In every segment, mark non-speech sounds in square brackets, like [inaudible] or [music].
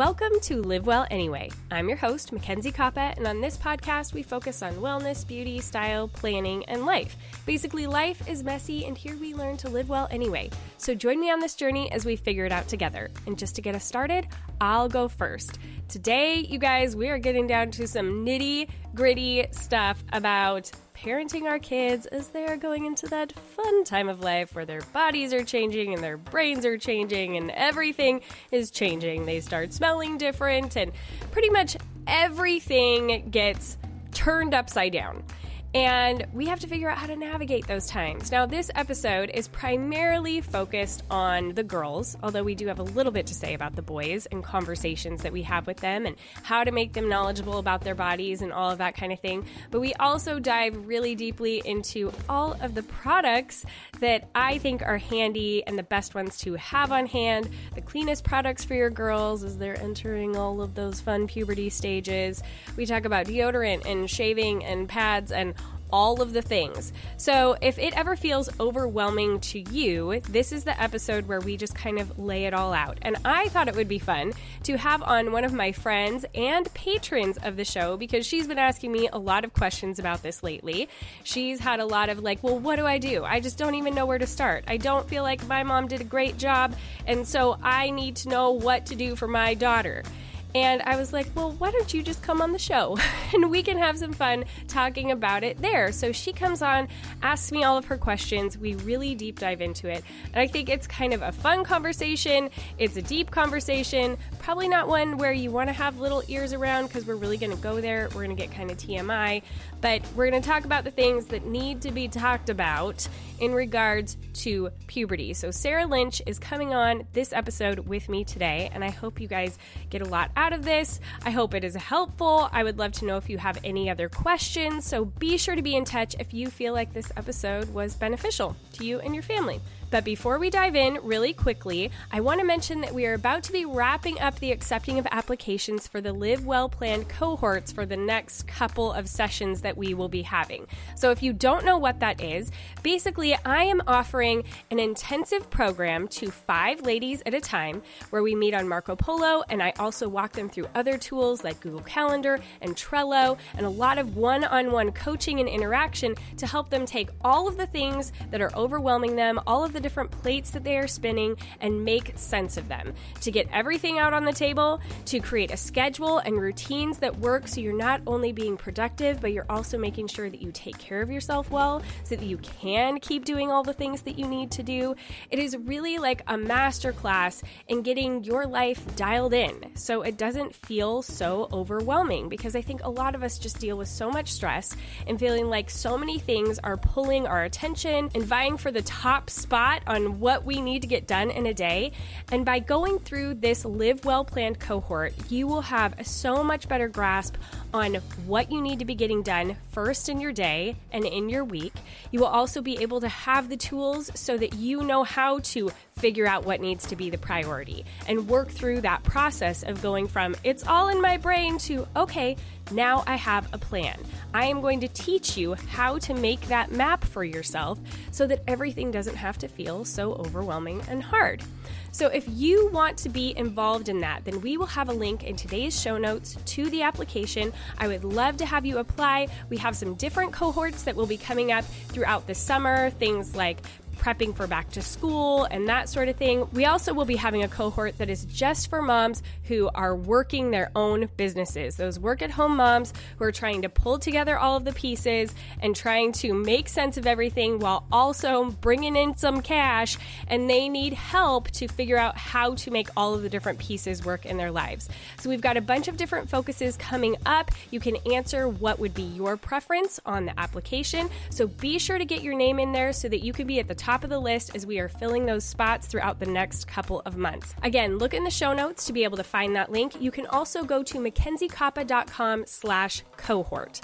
Welcome to Live Well Anyway. I'm your host, Mackenzie Koppa, and on this podcast, we focus on wellness, beauty, style, planning, and life. Basically, life is messy, and here we learn to live well anyway. So join me on this journey as we figure it out together. And just to get us started, I'll go first. Today, you guys, we are getting down to some nitty gritty stuff about parenting our kids as they are going into that fun time of life where their bodies are changing and their brains are changing and everything is changing. They start smelling different and pretty much everything gets turned upside down and we have to figure out how to navigate those times. Now, this episode is primarily focused on the girls, although we do have a little bit to say about the boys and conversations that we have with them and how to make them knowledgeable about their bodies and all of that kind of thing. But we also dive really deeply into all of the products that I think are handy and the best ones to have on hand, the cleanest products for your girls as they're entering all of those fun puberty stages. We talk about deodorant and shaving and pads and all of the things. So, if it ever feels overwhelming to you, this is the episode where we just kind of lay it all out. And I thought it would be fun to have on one of my friends and patrons of the show because she's been asking me a lot of questions about this lately. She's had a lot of like, well, what do I do? I just don't even know where to start. I don't feel like my mom did a great job, and so I need to know what to do for my daughter. And I was like, well, why don't you just come on the show [laughs] and we can have some fun talking about it there. So she comes on, asks me all of her questions. We really deep dive into it. And I think it's kind of a fun conversation. It's a deep conversation, probably not one where you want to have little ears around because we're really going to go there. We're going to get kind of TMI, but we're going to talk about the things that need to be talked about in regards to puberty. So Sarah Lynch is coming on this episode with me today, and I hope you guys get a lot out of this. I hope it is helpful. I would love to know if you have any other questions. So be sure to be in touch if you feel like this episode was beneficial to you and your family. But before we dive in, really quickly, I want to mention that we are about to be wrapping up the accepting of applications for the Live Well Planned cohorts for the next couple of sessions that we will be having. So if you don't know what that is, basically, I am offering an intensive program to five ladies at a time where we meet on Marco Polo and I also walk them through other tools like Google Calendar and Trello and a lot of one on one coaching and interaction to help them take all of the things that are overwhelming them, all of the the different plates that they are spinning and make sense of them. To get everything out on the table, to create a schedule and routines that work so you're not only being productive, but you're also making sure that you take care of yourself well so that you can keep doing all the things that you need to do. It is really like a master class in getting your life dialed in so it doesn't feel so overwhelming because I think a lot of us just deal with so much stress and feeling like so many things are pulling our attention and vying for the top spot on what we need to get done in a day. And by going through this Live Well planned cohort, you will have so much better grasp on what you need to be getting done first in your day and in your week. You will also be able to have the tools so that you know how to figure out what needs to be the priority and work through that process of going from it's all in my brain to okay, now I have a plan. I am going to teach you how to make that map for yourself so that everything doesn't have to feel so overwhelming and hard. So, if you want to be involved in that, then we will have a link in today's show notes to the application. I would love to have you apply. We have some different cohorts that will be coming up throughout the summer, things like prepping for back to school and that sort of thing. We also will be having a cohort that is just for moms who are working their own businesses, those work at home moms who are trying to pull together all of the pieces and trying to make sense of everything while also bringing in some cash. And they need help to figure out how to make all of the different pieces work in their lives. So we've got a bunch of different focuses coming up. You can answer what would be your preference on the application. So be sure to get your name in there so that you can be at the top of the list as we are filling those spots throughout the next couple of months. Again, look in the show notes to be able to find that link. You can also go to mackenziekoppa.com slash cohort.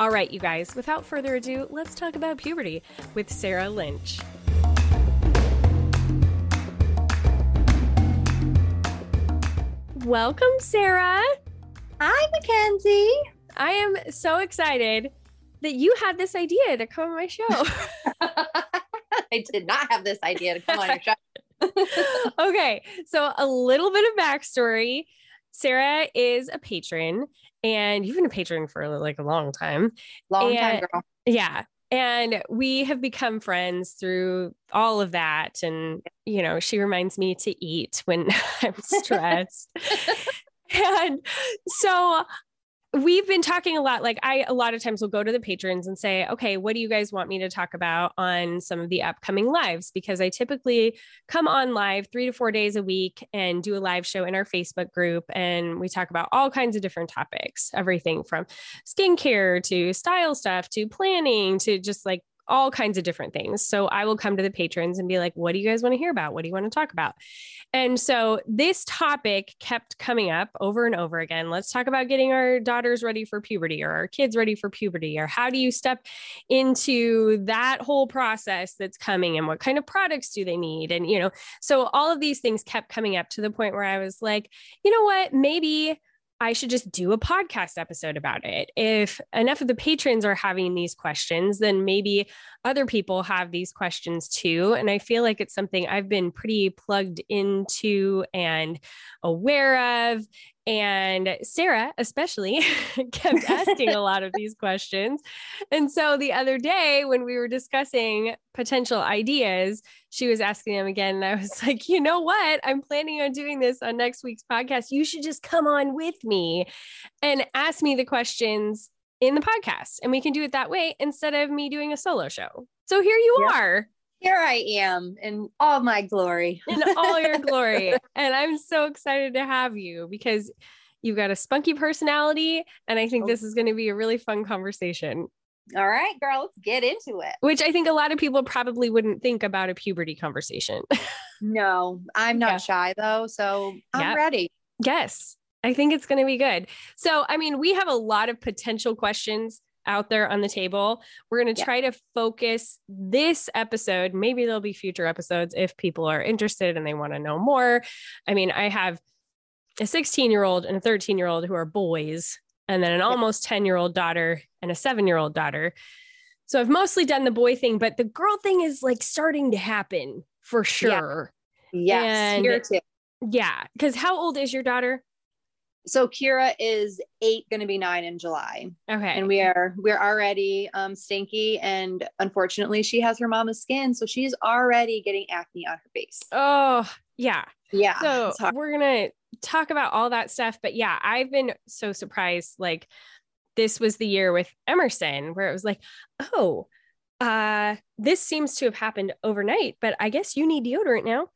All right, you guys, without further ado, let's talk about puberty with Sarah Lynch. Welcome, Sarah. Hi, Mackenzie. I am so excited that you had this idea to come on my show. [laughs] I did not have this idea to come on your [laughs] show. [laughs] okay, so a little bit of backstory. Sarah is a patron, and you've been a patron for like a long time. Long And- time, girl. Yeah. And we have become friends through all of that. And, you know, she reminds me to eat when [laughs] I'm stressed. and so we've been talking a lot. Like, I, a lot of times will go to the patrons and say, okay, what do you guys want me to talk about on some of the upcoming lives? Because I typically come on live three to four days a week and do a live show in our Facebook group. And we talk about all kinds of different topics, everything from skincare to style stuff to planning to just like all kinds of different things. So I will come to the patrons and be like, what do you guys want to hear about? What do you want to talk about? And so this topic kept coming up over and over again. Let's talk about getting our daughters ready for puberty or our kids ready for puberty, or how do you step into that whole process that's coming and what kind of products do they need? And, you know, so all of these things kept coming up to the point where I was like, you know what? Maybe I should just do a podcast episode about it. If enough of the patrons are having these questions, then maybe other people have these questions too. And I feel like it's something I've been pretty plugged into and aware of. And Sarah, especially, [laughs] kept asking a lot of these questions. And so the other day, when we were discussing potential ideas, she was asking them again. And I was [laughs] like, you know what? I'm planning on doing this on next week's podcast. You should just come on with me and ask me the questions in the podcast. And we can do it that way instead of me doing a solo show. So here you Yep. are Here I am in all my glory. in all your glory. [laughs] And I'm so excited to have you because you've got a spunky personality. And I think Oh. this is going to be a really fun conversation, All right, girl, let's get into it. which I think a lot of people probably wouldn't think about a puberty conversation. [laughs] No, I'm not Yeah. shy though, so I'm Yep. ready. Yes, I think it's going to be good. So, I mean, we have a lot of potential questions out there on the table. We're going to Yeah. try to focus this episode. Maybe there'll be future episodes if people are interested and they want to know more. I mean, I have a 16 year old and a 13 year old who are boys, and then an almost 10 year old daughter and a seven year old daughter. So I've mostly done the boy thing, but the girl thing is like starting to happen for sure. Yes, And- here too. Yeah. Because how old is your daughter? So Kira is eight, going to be nine in July, Okay. and we are we're already um stinky, and unfortunately, she has her mama's skin, so she's already getting acne on her face. Oh, yeah. Yeah, So we're going to talk about all that stuff. But yeah, I've been so surprised. Like, this was the year with Emerson where it was like, oh, uh, this seems to have happened overnight, but I guess you need deodorant now.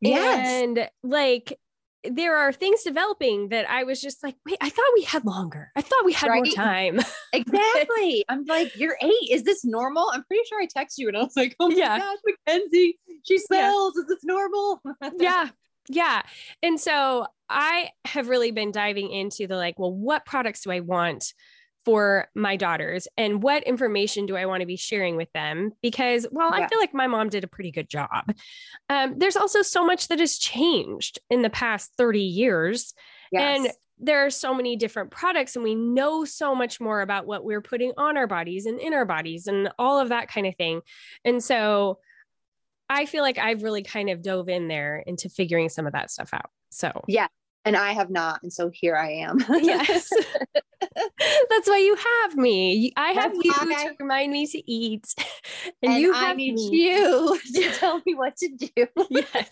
yes, And like, there are things developing that I was just like, wait, I thought we had longer. I thought we had more time. exactly. [laughs] I'm like, you're eight. Is this normal? I'm pretty sure I texted you, and I was like, oh my Yeah. gosh, Mackenzie, she smells. Is this normal? [laughs] yeah yeah and so i have really been diving into the like well what products do i want for my daughters and what information do i want to be sharing with them? Because well i feel like my mom did a pretty good job. Um, there's also so much that has changed in the past 30 years Yes. and there are so many different products and we know so much more about what we're putting on our bodies and in our bodies and all of that kind of thing. And so i feel like i've really kind of dove in there into figuring some of that stuff out so and I have not, and so here I am. [laughs] yes [laughs] that's why you have me i have That's you why. to remind me to eat [laughs] and, and you I need me. you to tell me what to do. Yes.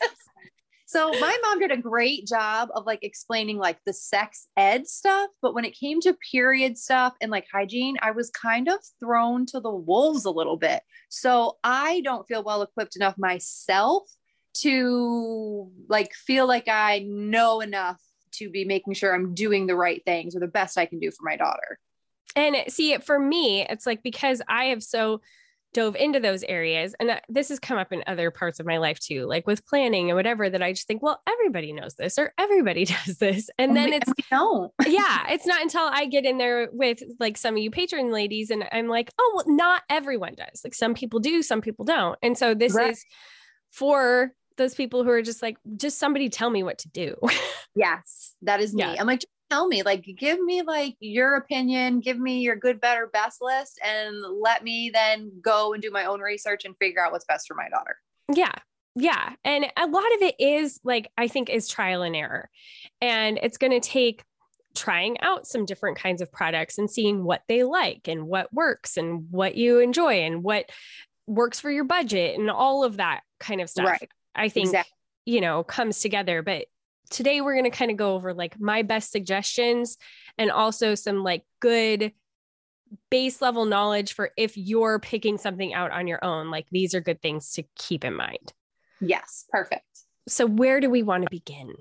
so my mom did a great job of like explaining like the sex ed stuff, but when it came to period stuff and like hygiene, I was kind of thrown to the wolves a little bit. So I don't feel well equipped enough myself to like feel like I know enough to be making sure I'm doing the right things or the best I can do for my daughter. And see, for me, it's like because I have so dove into those areas, and uh, this has come up in other parts of my life too, like with planning and whatever, that I just think, well, everybody knows this or everybody [laughs] does this. And, and then we, it's, no, [laughs] yeah, it's not until I get in there with like some of you patron ladies and I'm like, oh, well, not everyone does. Like some people do, some people don't. And so this right. is for those people who are just like, just somebody tell me what to do. [laughs] yes, that is me. Yeah. I'm like, tell me, like, give me like your opinion, give me your good, better, best list, and let me then go and do my own research and figure out what's best for my daughter. Yeah. Yeah. And a lot of it is like, I think is trial and error. And it's going to take trying out some different kinds of products and seeing what they like and what works and what you enjoy and what works for your budget and all of that kind of stuff. Right. I think, exactly. you know, comes together. But today we're going to kind of go over like my best suggestions and also some like good base level knowledge for if you're picking something out on your own. Like these are good things to keep in mind. Yes, perfect. So, where do we want to begin?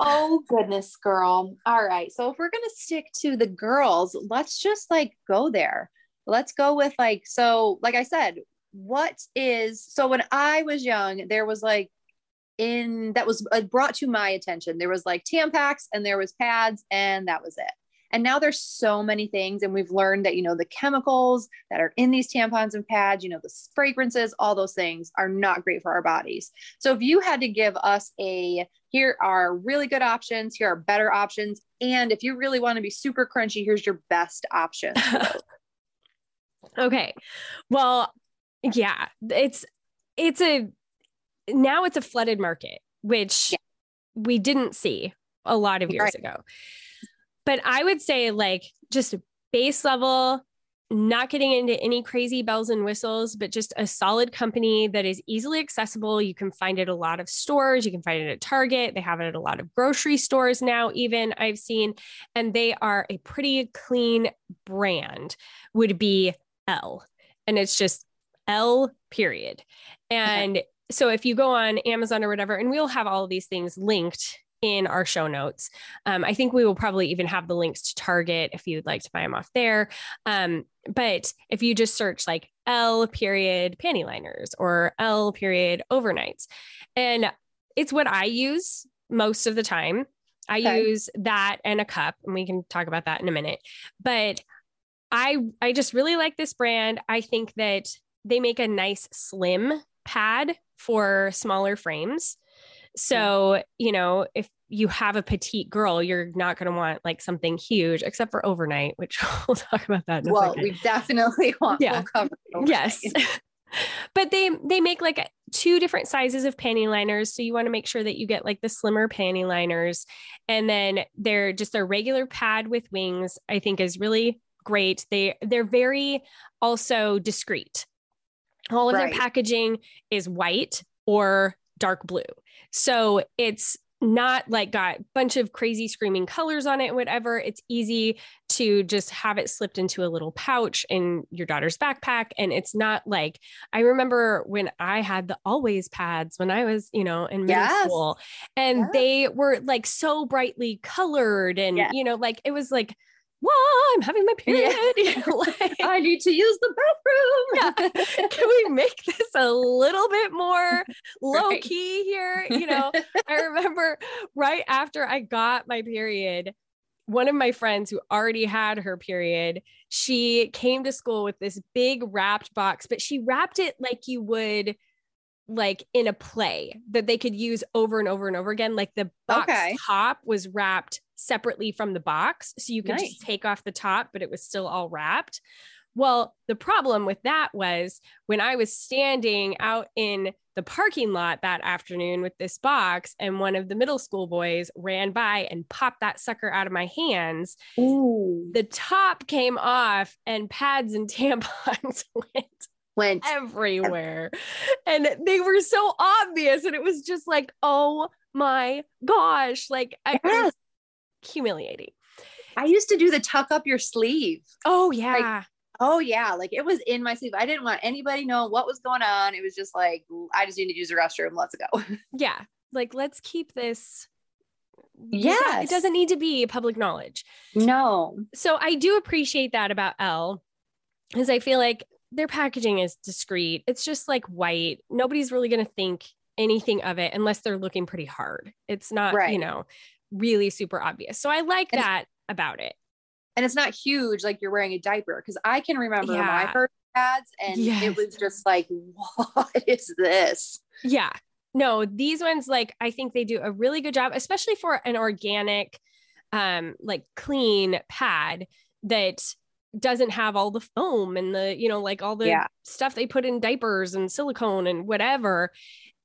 Oh, goodness, girl. All right. So, if we're going to stick to the girls, let's just like go there. Let's go with like, so, like I said, what is so when I was young, there was like in that was uh, brought to my attention. There was like Tampax and there was pads, and that was it. And now there's so many things, and we've learned that you know the chemicals that are in these tampons and pads, you know the fragrances, all those things are not great for our bodies. So if you had to give us a here are really good options, here are better options, and if you really want to be super crunchy, here's your best option. [laughs] okay, well yeah, it's it's a now it's a flooded market, which yeah. we didn't see a lot of years right. ago. But I would say like just base level not getting into any crazy bells and whistles, but just a solid company that is easily accessible. You can find it at a lot of stores. You can find it at Target. They have it at a lot of grocery stores now, even I've seen, and they are a pretty clean brand, would be L. And it's just L period. And okay. so if you go on Amazon or whatever, and we'll have all of these things linked in our show notes. Um, I think we will probably even have the links to Target if you'd like to buy them off there. Um, but if you just search like L period panty liners or L period overnights, and it's what I use most of the time. I okay. use that and a cup, and we can talk about that in a minute. But I I just really like this brand. I think that they make a nice slim pad for smaller frames. So, you know, if you have a petite girl, you're not going to want like something huge, except for overnight, which [laughs] we'll talk about that. well, we definitely [laughs] want. Yeah. yes. [laughs] but they they make like two different sizes of panty liners, so you want to make sure that you get like the slimmer panty liners, and then they're just a regular pad with wings. I think is really great. They they're very also discreet. All of right. their packaging is white or dark blue. So it's not like got a bunch of crazy screaming colors on it, whatever. It's easy to just have it slipped into a little pouch in your daughter's backpack. And it's not like I remember when I had the always pads when I was, you know, in middle yes. school, and yes. they were like so brightly colored, and yes. you know, like it was like well, I'm having my period. Yeah. [laughs] like, I need to use the bathroom. yeah. [laughs] Can we make this a little bit more low [laughs] right. key here? You know, I remember right after I got my period, one of my friends who already had her period, she came to school with this big wrapped box, but she wrapped it like you would like in a play that they could use over and over and over again. Like the box okay. top was wrapped separately from the box. So you could nice. just take off the top, but it was still all wrapped. Well, the problem with that was when I was standing out in the parking lot that afternoon with this box, and one of the middle school boys ran by and popped that sucker out of my hands. Ooh. The top came off, and pads and [laughs] tampons [laughs] went went everywhere. And they were so obvious. And it was just like, oh my gosh. Like, I, Yes. Humiliating. I used to do the tuck up your sleeve. Oh, yeah. Oh yeah, like it was in my sleeve. I didn't want anybody know what was going on. It was just like I just need to use the restroom. Let's go. [laughs] yeah. Like, let's keep this. Yeah. It doesn't need to be public knowledge. No. So I do appreciate that about L, because I feel like their packaging is discreet. It's just like white. Nobody's really going to think anything of it unless they're looking pretty hard. It's not, you know, really super obvious. So I like And- that about it. And it's not huge like you're wearing a diaper because I can remember Yeah. my first pads and Yes. it was just like, [laughs] what is this? Yeah. No, these ones, like, I think they do a really good job, especially for an organic, um, like clean pad that doesn't have all the foam and the, you know, like all the Yeah. stuff they put in diapers and silicone and whatever.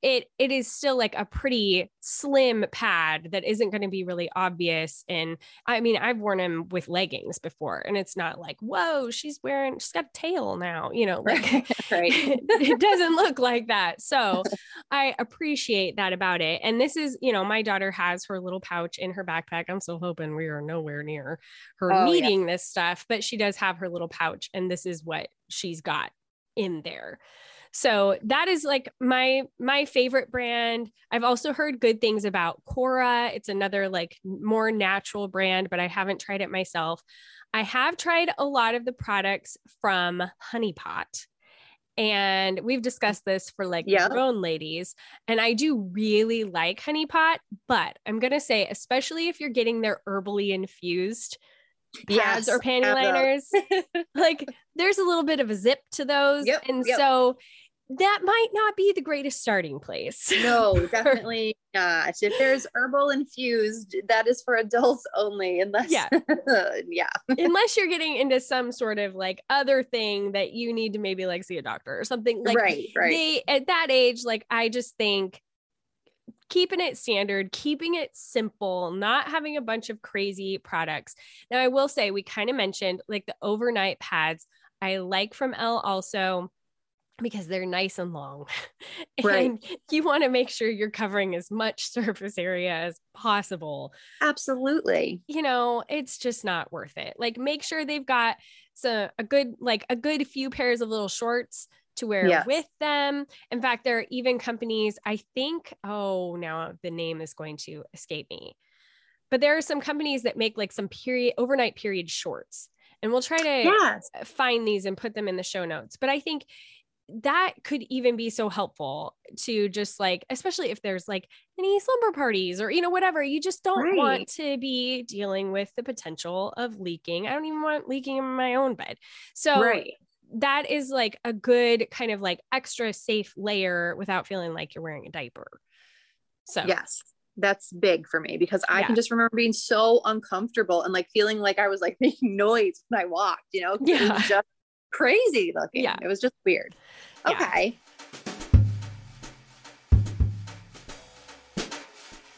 It it is still like a pretty slim pad that isn't going to be really obvious. And I mean, I've worn them with leggings before, and it's not like, whoa, she's wearing, she's got a tail now, you know, like right. [laughs] [laughs] it doesn't look like that. So I appreciate that about it. And this is, you know, my daughter has her little pouch in her backpack. I'm still hoping we are nowhere near her Oh, yeah. needing this stuff, but she does have her little pouch, and this is what she's got in there. So that is like my my favorite brand. I've also heard good things about Cora. It's another like more natural brand, but I haven't tried it myself. I have tried a lot of the products from Honey Pot. And we've discussed this for like Yeah. grown ladies. And I do really like Honey Pot, but I'm going to say, especially if you're getting their herbally infused pads Yes, or panty liners, [laughs] like there's a little bit of a zip to those. Yep, and yep. so that might not be the greatest starting place. [laughs] no, definitely not. If there's herbal infused, that is for adults only. Unless, Yeah. [laughs] yeah, Unless you're getting into some sort of like other thing that you need to maybe like see a doctor or something like right, right. they at that age, like I just think keeping it standard, keeping it simple, not having a bunch of crazy products. Now, I will say, we kind of mentioned like the overnight pads. I like from L also because they're nice and long. [laughs] Right. and you want to make sure you're covering as much [laughs] surface area as possible Absolutely. you know, it's just not worth it. Like make sure they've got so a good like a good few pairs of little shorts to wear Yes. with them. In fact, there are even companies, I think, oh, now the name is going to escape me. But there are some companies that make like some period overnight period shorts. And we'll try to Yes. find these and put them in the show notes. But I think that could even be so helpful to just like, especially if there's like any slumber parties or, you know, whatever, you just don't Right. want to be dealing with the potential of leaking. I don't even want leaking in my own bed. So right. That is like a good kind of like extra safe layer without feeling like you're wearing a diaper. So, Yes. That's big for me because I Yeah. can just remember being so uncomfortable and like feeling like I was like [laughs] making noise when I walked, you know, Yeah. just crazy looking. Yeah. It was just weird. Yeah.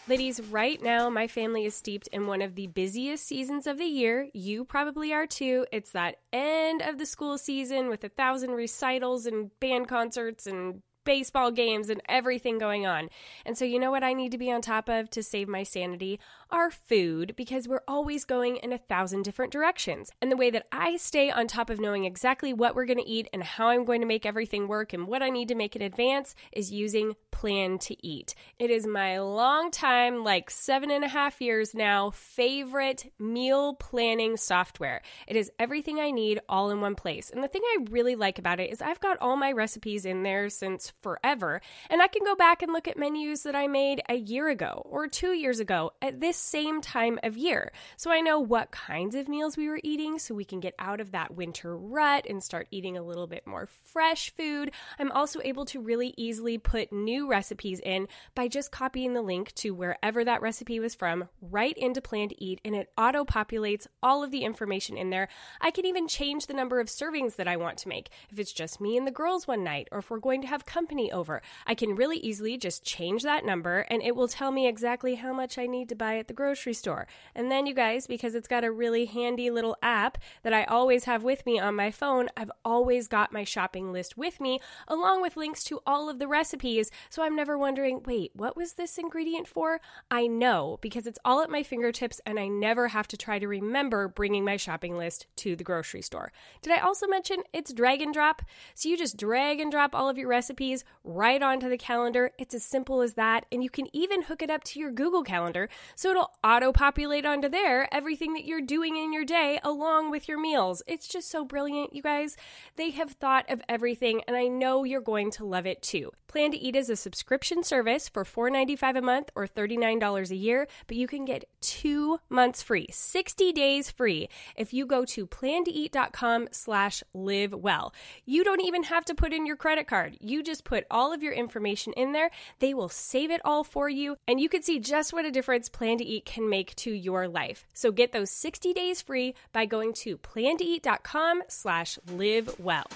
Ladies, right now, my family is steeped in one of the busiest seasons of the year. You probably are too. It's that end of the school season with a thousand recitals and band concerts and baseball games and everything going on. And so, you know what I need to be on top of to save my sanity? Our food, because we're always going in a thousand different directions. And the way that I stay on top of knowing exactly what we're going to eat and how I'm going to make everything work and what I need to make in advance is using Plan to Eat. It is my long time, like seven and a half years now, favorite meal planning software. It is everything I need all in one place. And the thing I really like about it is I've got all my recipes in there since forever, and I can go back and look at menus that I made a year ago or two years ago at this same time of year. So I know what kinds of meals we were eating so we can get out of that winter rut and start eating a little bit more fresh food. I'm also able to really easily put new recipes in by just copying the link to wherever that recipe was from right into Plan to Eat and it auto populates all of the information in there. I can even change the number of servings that I want to make if it's just me and the girls one night or if we're going to have company over. I can really easily just change that number and it will tell me exactly how much I need to buy at the grocery store. And then, you guys, because it's got a really handy little app that I always have with me on my phone, I've always got my shopping list with me, along with links to all of the recipes. So I'm never wondering, wait, what was this ingredient for? I know because it's all at my fingertips and I never have to try to remember bringing my shopping list to the grocery store. Did I also mention it's drag and drop? So you just drag and drop all of your recipes right onto the calendar. It's as simple as that. And you can even hook it up to your Google Calendar so it'll auto populate onto there everything that you're doing in your day along with your meals. It's just so brilliant, you guys. They have thought of everything, and I know you're going to love it too. Plan to Eat is a subscription service for $4.95 a month or $39 a year, but you can get two months free, 60 days free, if you go to plantoeat.com slash live well. You don't even have to put in your credit card. You just put all of your information in there. They will save it all for you, and you can see just what a difference Plan to Eat can make to your life. So get those 60 days free by going to plantoeat.com slash live well.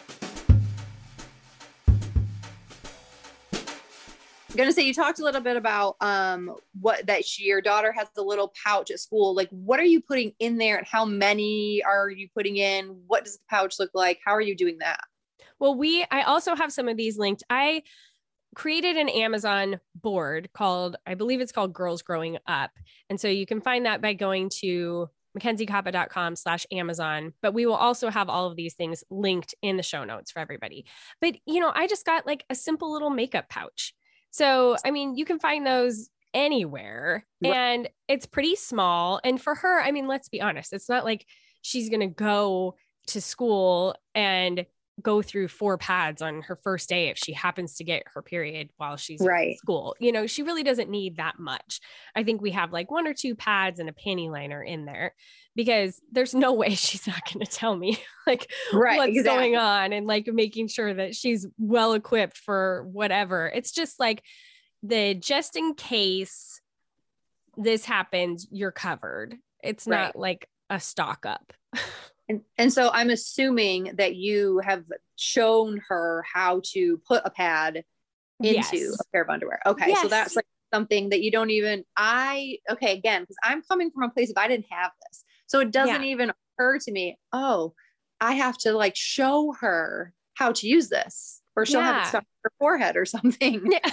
I'm gonna say you talked a little bit about um what that she, your daughter has a little pouch at school. Like, what are you putting in there, and how many are you putting in? What does the pouch look like? How are you doing that? Well, we I also have some of these linked. I created an Amazon board called, I believe it's called Girls Growing Up. And so you can find that by going to MacKenzieKoppa.com slash Amazon. But we will also have all of these things linked in the show notes for everybody. But, you know, I just got like a simple little makeup pouch. So, I mean, you can find those anywhere and it's pretty small. And for her, I mean, let's be honest, it's not like she's going to go to school and go through four pads on her first day if she happens to get her period while she's right. in school. You know, she really doesn't need that much. I think we have like one or two pads and a panty liner in there because there's no way [laughs] she's not going to tell me [laughs] like right, what's exactly. going on and like making sure that she's well equipped for whatever. It's just like the just in case this happens, you're covered. It's right. not like a stock up. And, and so I'm assuming that you have shown her how to put a pad into yes. a pair of underwear. Okay. Yes. So that's like something that you don't even, I, okay, again, because I'm coming from a place of I didn't have this. So it doesn't yeah. even occur to me, oh, I have to like show her how to use this or she'll yeah. have it stuck her forehead or something. [laughs] Yeah.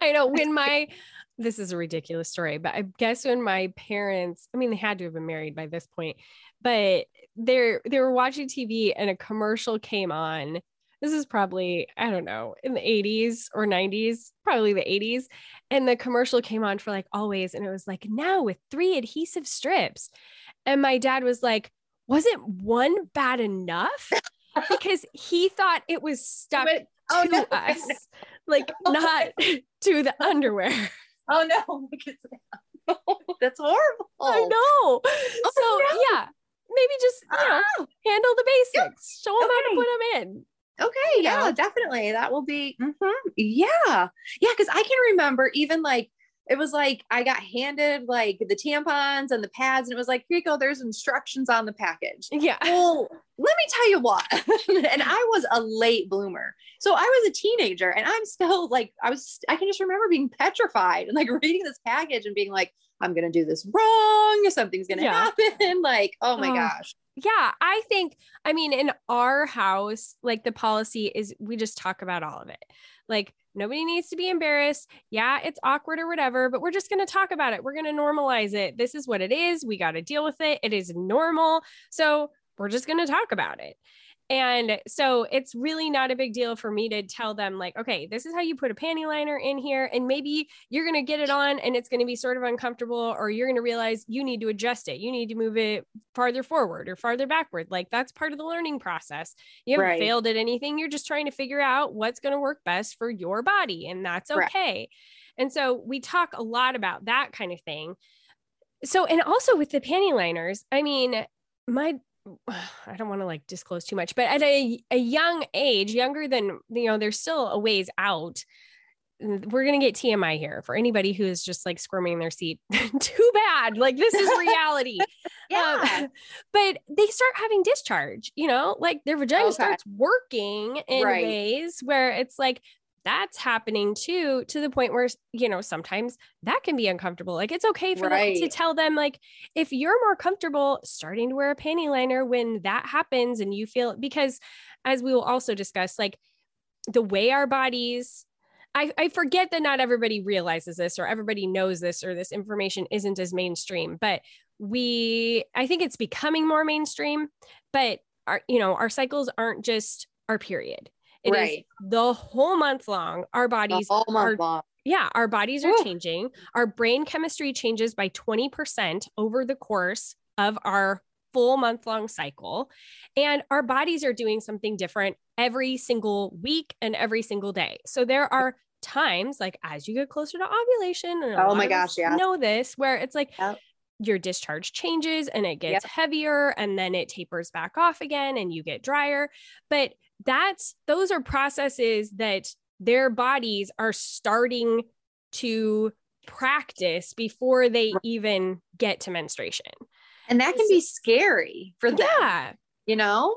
I know when [laughs] my, this is a ridiculous story, but I guess when my parents, I mean, they had to have been married by this point, but they're they were watching TV and a commercial came on. This is probably, I don't know, in the 80s or 90s, probably the 80s. And the commercial came on for like always. And it was like, now with three adhesive strips. And my dad was like, wasn't one bad enough? [laughs] because he thought it was stuck but, oh, to no, us, no. like [laughs] oh, not [laughs] to the underwear. Oh no, because that's horrible. I know. Oh, so no. yeah, maybe just you know oh. handle the basics show them okay. how to put them in okay yeah know? definitely that will be mm-hmm. yeah yeah because i can remember even like it was like I got handed like the tampons and the pads, and it was like, here you go, there's instructions on the package. Yeah. [laughs] Well, let me tell you what. [laughs] and I was a late bloomer. So I was a teenager and I'm still like, I was, I can just remember being petrified and like [laughs] reading this package and being like, I'm going to do this wrong. Something's going to yeah. happen. Like, oh my oh. gosh. Yeah. I think, I mean, in our house, like the policy is we just talk about all of it. Like, nobody needs to be embarrassed. Yeah, it's awkward or whatever, but we're just going to talk about it. We're going to normalize it. This is what it is. We got to deal with it. It is normal. So we're just going to talk about it. And so it's really not a big deal for me to tell them, like, okay, this is how you put a panty liner in here. And maybe you're going to get it on and it's going to be sort of uncomfortable, or you're going to realize you need to adjust it. You need to move it farther forward or farther backward. Like that's part of the learning process. You haven't right. failed at anything. You're just trying to figure out what's going to work best for your body. And that's okay. Right. And so we talk a lot about that kind of thing. So, and also with the panty liners, I mean, my [sighs] I don't want to like disclose too much, but at a, a young age, younger than, you know, there's still a ways out. We're going to get TMI here for anybody who is just like squirming in their seat. [laughs] Too bad. Like this is reality. [laughs] yeah. Um, [laughs] but they start having discharge, you know, like their vagina okay. starts working in right. ways where it's like that's happening too to the point where you know sometimes that can be uncomfortable like it's okay for right. them to tell them like if you're more comfortable starting to wear a panty liner when that happens and you feel because as we will also discuss like the way our bodies I, I forget that not everybody realizes this or everybody knows this or this information isn't as mainstream but we i think it's becoming more mainstream but our you know our cycles aren't just our period it right. is the whole month long. Our bodies the are, long. Yeah, our bodies are Ooh. changing. Our brain chemistry changes by 20% over the course of our full month long cycle. And our bodies are doing something different every single week and every single day. So there are times like as you get closer to ovulation and oh my gosh yeah know this where it's like yep. Your discharge changes and it gets yep. heavier and then it tapers back off again and you get drier but that's those are processes that their bodies are starting to practice before they even get to menstruation. And that can be scary for them. Yeah. You know?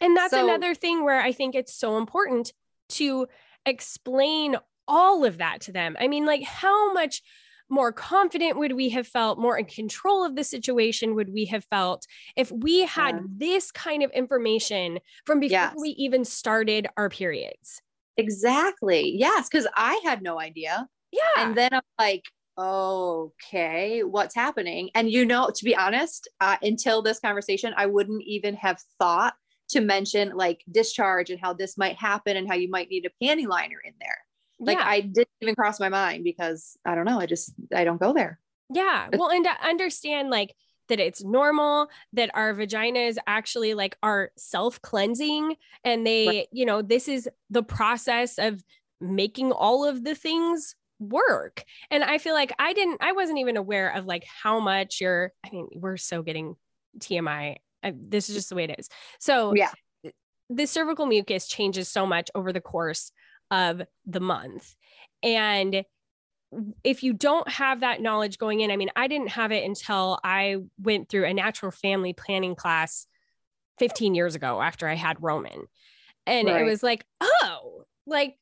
And that's so, another thing where I think it's so important to explain all of that to them. I mean, like, how much more confident would we have felt, more in control of the situation would we have felt if we had yeah. this kind of information from before yes. we even started our periods? Exactly. Yes. Cause I had no idea. Yeah. And then I'm like, okay, what's happening? And you know, to be honest, uh, until this conversation, I wouldn't even have thought to mention like discharge and how this might happen and how you might need a panty liner in there. Like yeah. I didn't even cross my mind because I don't know. I just, I don't go there. Yeah. Well, and to understand like that it's normal that our vaginas actually like are self cleansing and they, right. you know, this is the process of making all of the things work. And I feel like I didn't, I wasn't even aware of like how much you're, I mean, we're so getting TMI. I, uh, this is just the way it is. So, yeah, the cervical mucus changes so much over the course of the month. And if you don't have that knowledge going in, I mean, I didn't have it until I went through a natural family planning class 15 years ago after I had Roman. And right. it was like, oh, like,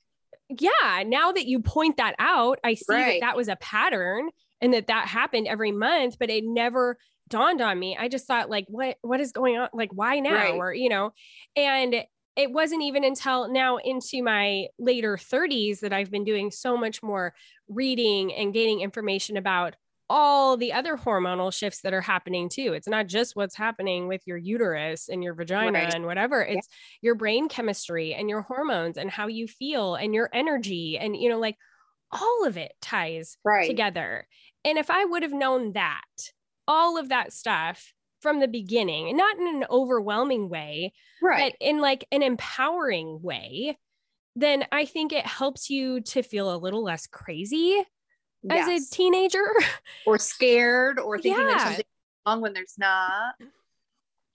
yeah, now that you point that out, I see right. that that was a pattern and that that happened every month, but it never dawned on me. I just thought like, what, what is going on? Like, why now? Right. Or, you know, and it wasn't even until now into my later 30s that I've been doing so much more reading and gaining information about all the other hormonal shifts that are happening too. It's not just what's happening with your uterus and your vagina right. and whatever. It's yeah. your brain chemistry and your hormones and how you feel and your energy and you know like all of it ties right. together. And if I would have known that, all of that stuff from the beginning, not in an overwhelming way, right. but in like an empowering way, then I think it helps you to feel a little less crazy yes. as a teenager [laughs] or scared or thinking yeah. there's something wrong when there's not.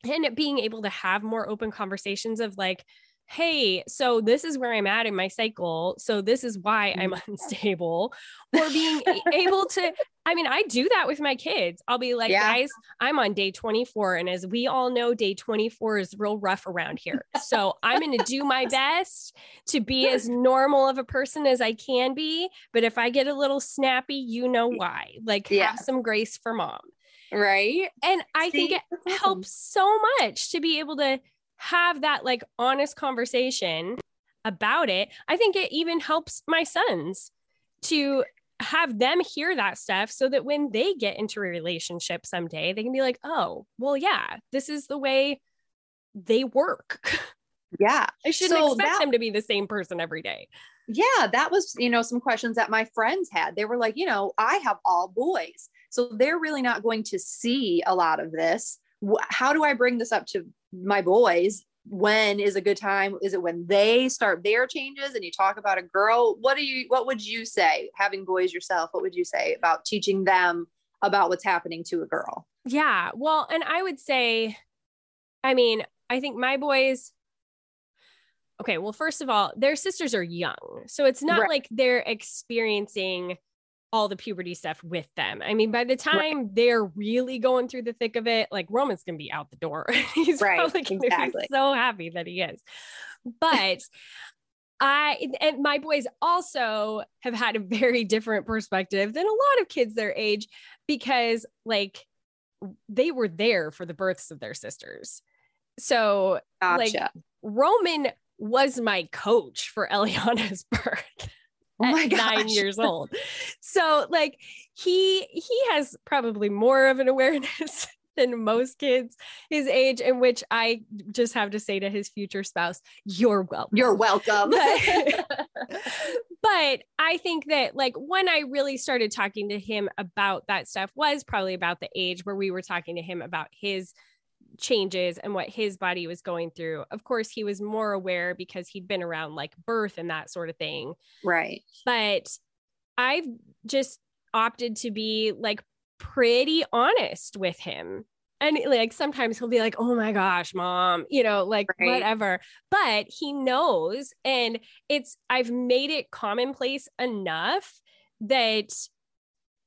And being able to have more open conversations of like, hey, so this is where I'm at in my cycle. So this is why I'm mm. [laughs] unstable. Or being able [laughs] to, I mean, I do that with my kids. I'll be like, yeah. guys, I'm on day 24. And as we all know, day 24 is real rough around here. So I'm going to do my [laughs] best to be as normal of a person as I can be. But if I get a little snappy, you know why. Like, yeah. have some grace for mom. Right. And I See, think it helps so much to be able to have that like honest conversation about it. I think it even helps my sons to have them hear that stuff so that when they get into a relationship someday, they can be like, oh, well, yeah, this is the way they work. [laughs] Yeah. I shouldn't so expect that, them to be the same person every day. Yeah. That was, you know, some questions that my friends had. They were like, you know, I have all boys. So they're really not going to see a lot of this. How do I bring this up to my boys? When is a good time? Is it when they start their changes and you talk about a girl? What do you what would you say having boys yourself what would you say about teaching them about what's happening to a girl? Yeah well and i would say i mean i think my boys okay well first of all their sisters are young. So it's not right. like they're experiencing all the puberty stuff with them. I mean, by the time right. they're really going through the thick of it, like Roman's gonna be out the door. [laughs] He's right. probably gonna exactly. be so happy that he is. But I and my boys also have had a very different perspective than a lot of kids their age because like they were there for the births of their sisters. So gotcha. like Roman was my coach for [laughs] Eliana's birth. Oh at nine years [laughs] old. So like he he has probably more of an awareness [laughs] than most kids his age, in which I just have to say to his future spouse, You're welcome. You're [laughs] welcome. but, but I think that like when I really started talking to him about that stuff was probably about the age where we were talking to him about his changes and what his body was going through. Of course, he was more aware because he'd been around like birth and that sort of thing. Right. But I've just opted to be like pretty honest with him. And like sometimes he'll be like, oh my gosh, mom, you know, like right. whatever. But he knows. And it's, I've made it commonplace enough that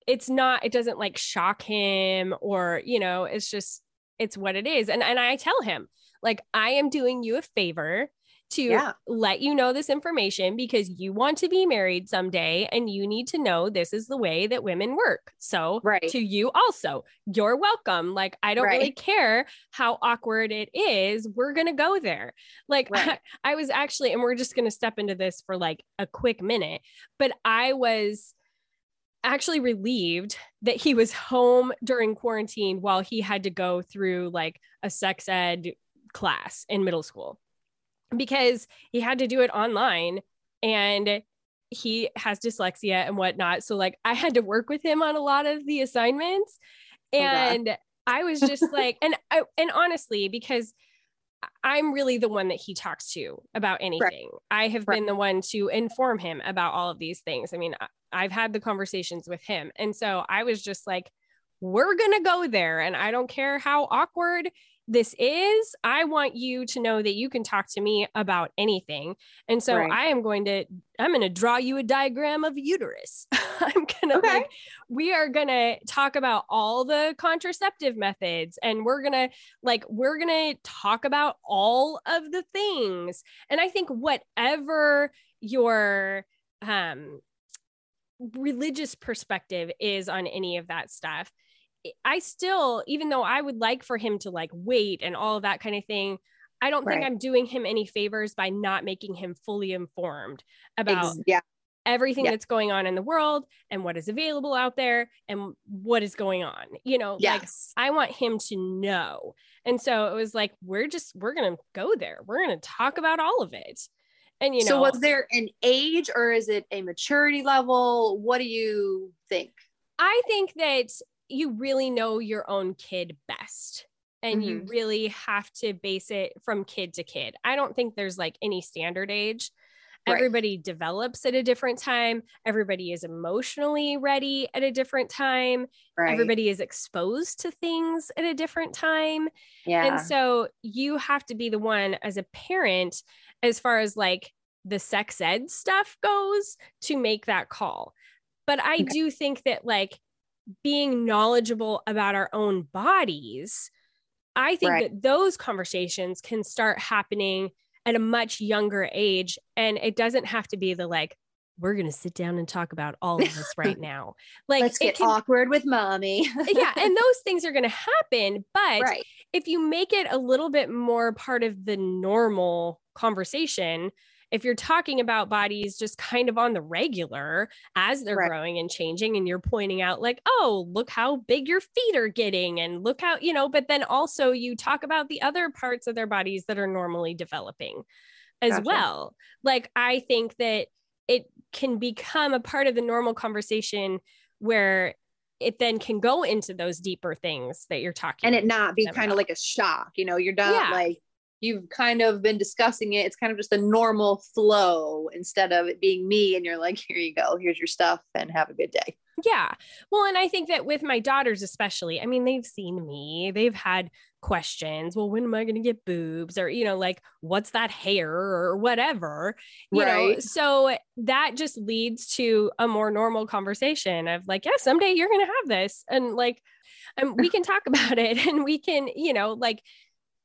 it's not, it doesn't like shock him or, you know, it's just, it's what it is. And, and I tell him, like, I am doing you a favor to yeah. let you know this information because you want to be married someday and you need to know this is the way that women work. So, right. to you also, you're welcome. Like, I don't right. really care how awkward it is. We're going to go there. Like, right. I, [laughs] I was actually, and we're just going to step into this for like a quick minute, but I was actually relieved that he was home during quarantine while he had to go through like a sex ed class in middle school because he had to do it online and he has dyslexia and whatnot. So like I had to work with him on a lot of the assignments. Oh, and oh I was just like, and I, and honestly, because I'm really the one that he talks to about anything. Right. I have right. been the one to inform him about all of these things. I mean, I've had the conversations with him. And so I was just like, we're going to go there. And I don't care how awkward this is, I want you to know that you can talk to me about anything. And so right. I am going to, I'm going to draw you a diagram of uterus. [laughs] I'm going to, okay. like, we are going to talk about all the contraceptive methods and we're going to, like, we're going to talk about all of the things. And I think whatever your, um, religious perspective is on any of that stuff I still, even though I would like for him to like wait and all of that kind of thing, I don't right. think I'm doing him any favors by not making him fully informed about yeah. everything yeah. that's going on in the world and what is available out there and what is going on. You know, yes. like I want him to know. And so it was like, we're just, we're going to go there. We're going to talk about all of it. And, you know, so was there an age or is it a maturity level? What do you think? I think that you really know your own kid best and mm-hmm. you really have to base it from kid to kid. I don't think there's like any standard age. Right. Everybody develops at a different time. Everybody is emotionally ready at a different time. Right. Everybody is exposed to things at a different time. Yeah. And so you have to be the one as a parent, as far as like the sex ed stuff goes, to make that call. But I okay. do think that like being knowledgeable about our own bodies, I think right. that those conversations can start happening at a much younger age. And it doesn't have to be the like, we're going to sit down and talk about all of this right [laughs] now. Like, let's get can, awkward with mommy. [laughs] yeah. And those things are going to happen. But right. if you make it a little bit more part of the normal conversation, if you're talking about bodies just kind of on the regular as they're right. growing and changing and you're pointing out like oh look how big your feet are getting and look how you know but then also you talk about the other parts of their bodies that are normally developing as gotcha. well like i think that it can become a part of the normal conversation where it then can go into those deeper things that you're talking and it not be kind of like a shock you know you're not yeah. like you've kind of been discussing it. It's kind of just a normal flow instead of it being me and you're like, [laughs] here you go, here's your stuff and have a good day. Yeah. Well, and I think that with my daughters, especially, I mean, they've seen me, they've had questions. Well, when am I going to get boobs? Or, you know, like, what's that hair or whatever, you right. know? So that just leads to a more normal conversation of like, yeah, someday you're going to have this. And like, and we can talk [laughs] about it and we can, you know, like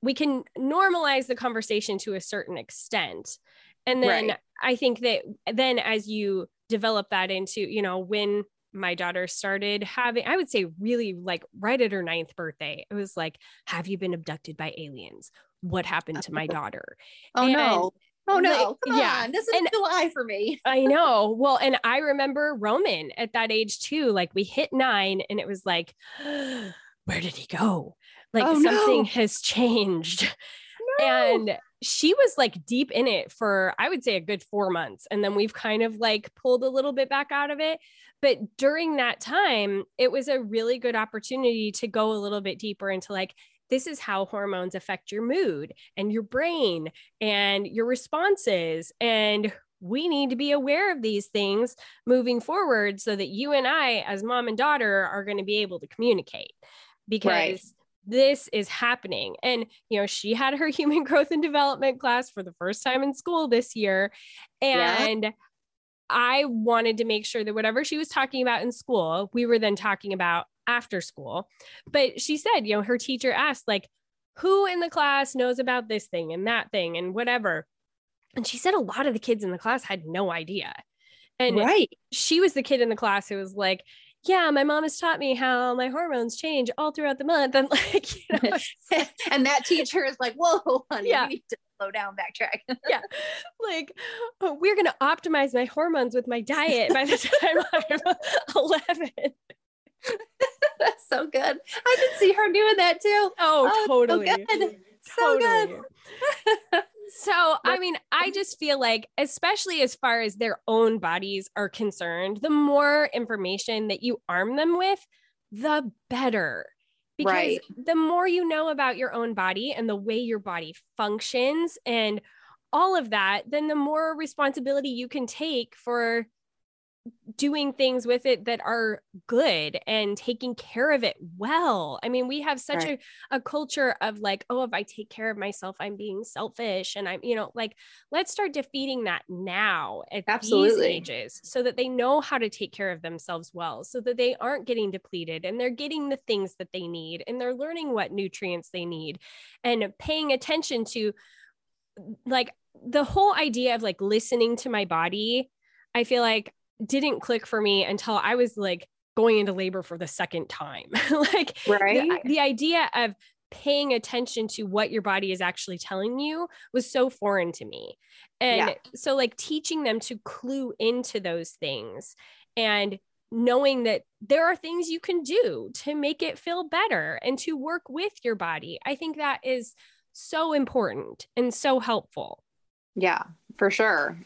we can normalize the conversation to a certain extent And then Right. I think that then as you develop that into, you know, when my daughter started having, I would say really like right at her ninth birthday, it was like, have you been abducted by aliens? What happened to my [laughs] daughter? Oh And, no. Oh no. Come yeah. on. This is And- July for me. I know. Well, and I remember Roman at that age too. Like we hit nine and it was like, [gasps] where did he go? Like Oh, something no. has changed. [laughs] And she was like deep in it for, I would say, a good four months. And then we've kind of like pulled a little bit back out of it. But during that time, it was a really good opportunity to go a little bit deeper into like, this is how hormones affect your mood and your brain and your responses. And we need to be aware of these things moving forward so that you and I, as mom and daughter, are going to be able to communicate because Right. This is happening. And, you know, she had her [laughs] human growth and development class for the first time in school this year. Yeah. And I wanted to make sure that whatever she was talking about in school, we were then talking about after school. But she said, you know, her teacher asked, like, who in the class knows about this thing and that thing and whatever. And she said a lot of the kids in the class had no idea. And right. she was the kid in the class who was like, yeah, my mom has taught me how my hormones change all throughout the month. And [laughs] like, you know, [laughs] [laughs] and that teacher is like, whoa, honey, Yeah. you need to slow down, backtrack. Yeah. Like oh, we're going to optimize my hormones with my diet by the time I'm 11. That's so good. I can see her doing that too. Oh, oh so totally. good. So good. So, I mean, I just feel like, especially as far as their own bodies are concerned, the more information that you arm them with, the better. Because Right. the more you know about your own body and the way your body functions and all of that, then the more responsibility you can take for doing things with it that are good and taking care of it well. I mean, we have such Right. a, a culture of like, oh, if I take care of myself, I'm being selfish. And I'm, you know, like, let's start defeating that now at Absolutely. these ages so that they know how to take care of themselves well, so that they aren't getting depleted and they're getting the things that they need and they're learning what nutrients they need and paying attention to like the whole idea of like listening to my body. I feel like didn't click for me until I was like going into labor for the second time. [laughs] like Right. the, the idea of paying attention to what your body is actually telling you was so foreign to me. And Yeah. so like teaching them to clue into those things and knowing that there are things you can do to make it feel better and to work with your body. I think that is so important and so helpful. yeah, for sure.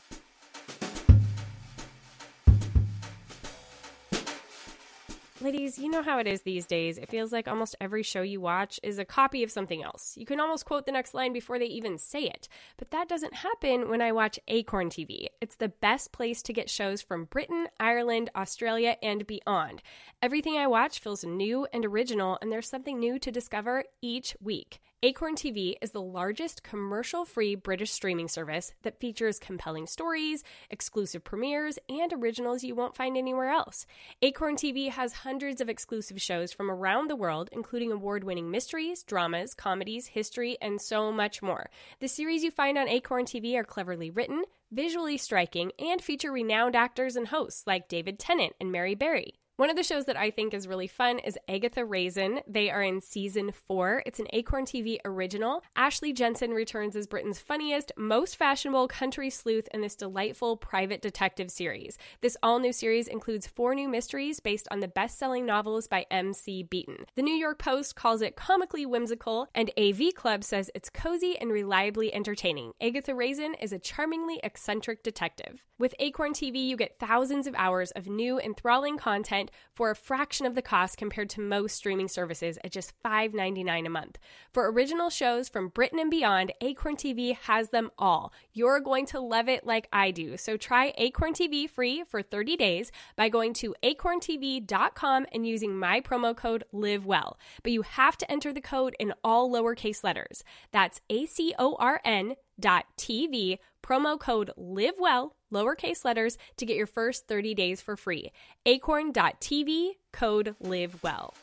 Ladies, you know how it is these days. It feels like almost every show you watch is a copy of something else. You can almost quote the next line before they even say it. But that doesn't happen when I watch Acorn TV. It's the best place to get shows from Britain, Ireland, Australia, and beyond. Everything I watch feels new and original, and there's something new to discover each week. Acorn TV is the largest commercial free British streaming service that features compelling stories, exclusive premieres, and originals you won't find anywhere else. Acorn TV has hundreds of exclusive shows from around the world, including award winning mysteries, dramas, comedies, history, and so much more. The series you find on Acorn TV are cleverly written, visually striking, and feature renowned actors and hosts like David Tennant and Mary Berry. One of the shows that I think is really fun is Agatha Raisin. They are in season four. It's an Acorn TV original. Ashley Jensen returns as Britain's funniest, most fashionable country sleuth in this delightful private detective series. This all new series includes four new mysteries based on the best selling novels by M.C. Beaton. The New York Post calls it comically whimsical, and AV Club says it's cozy and reliably entertaining. Agatha Raisin is a charmingly eccentric detective. With Acorn TV, you get thousands of hours of new, enthralling content for a fraction of the cost compared to most streaming services at just $5.99 a month. For original shows from Britain and beyond, Acorn TV has them all. You're going to love it like I do. So try Acorn TV free for 30 days by going to acorntv.com and using my promo code LIVEWELL. But you have to enter the code in all lowercase letters. That's A C O R N dot TV, promo code LIVEWELL, lowercase letters, to get your first 30 days for free. Acorn.tv, code LIVEWELL.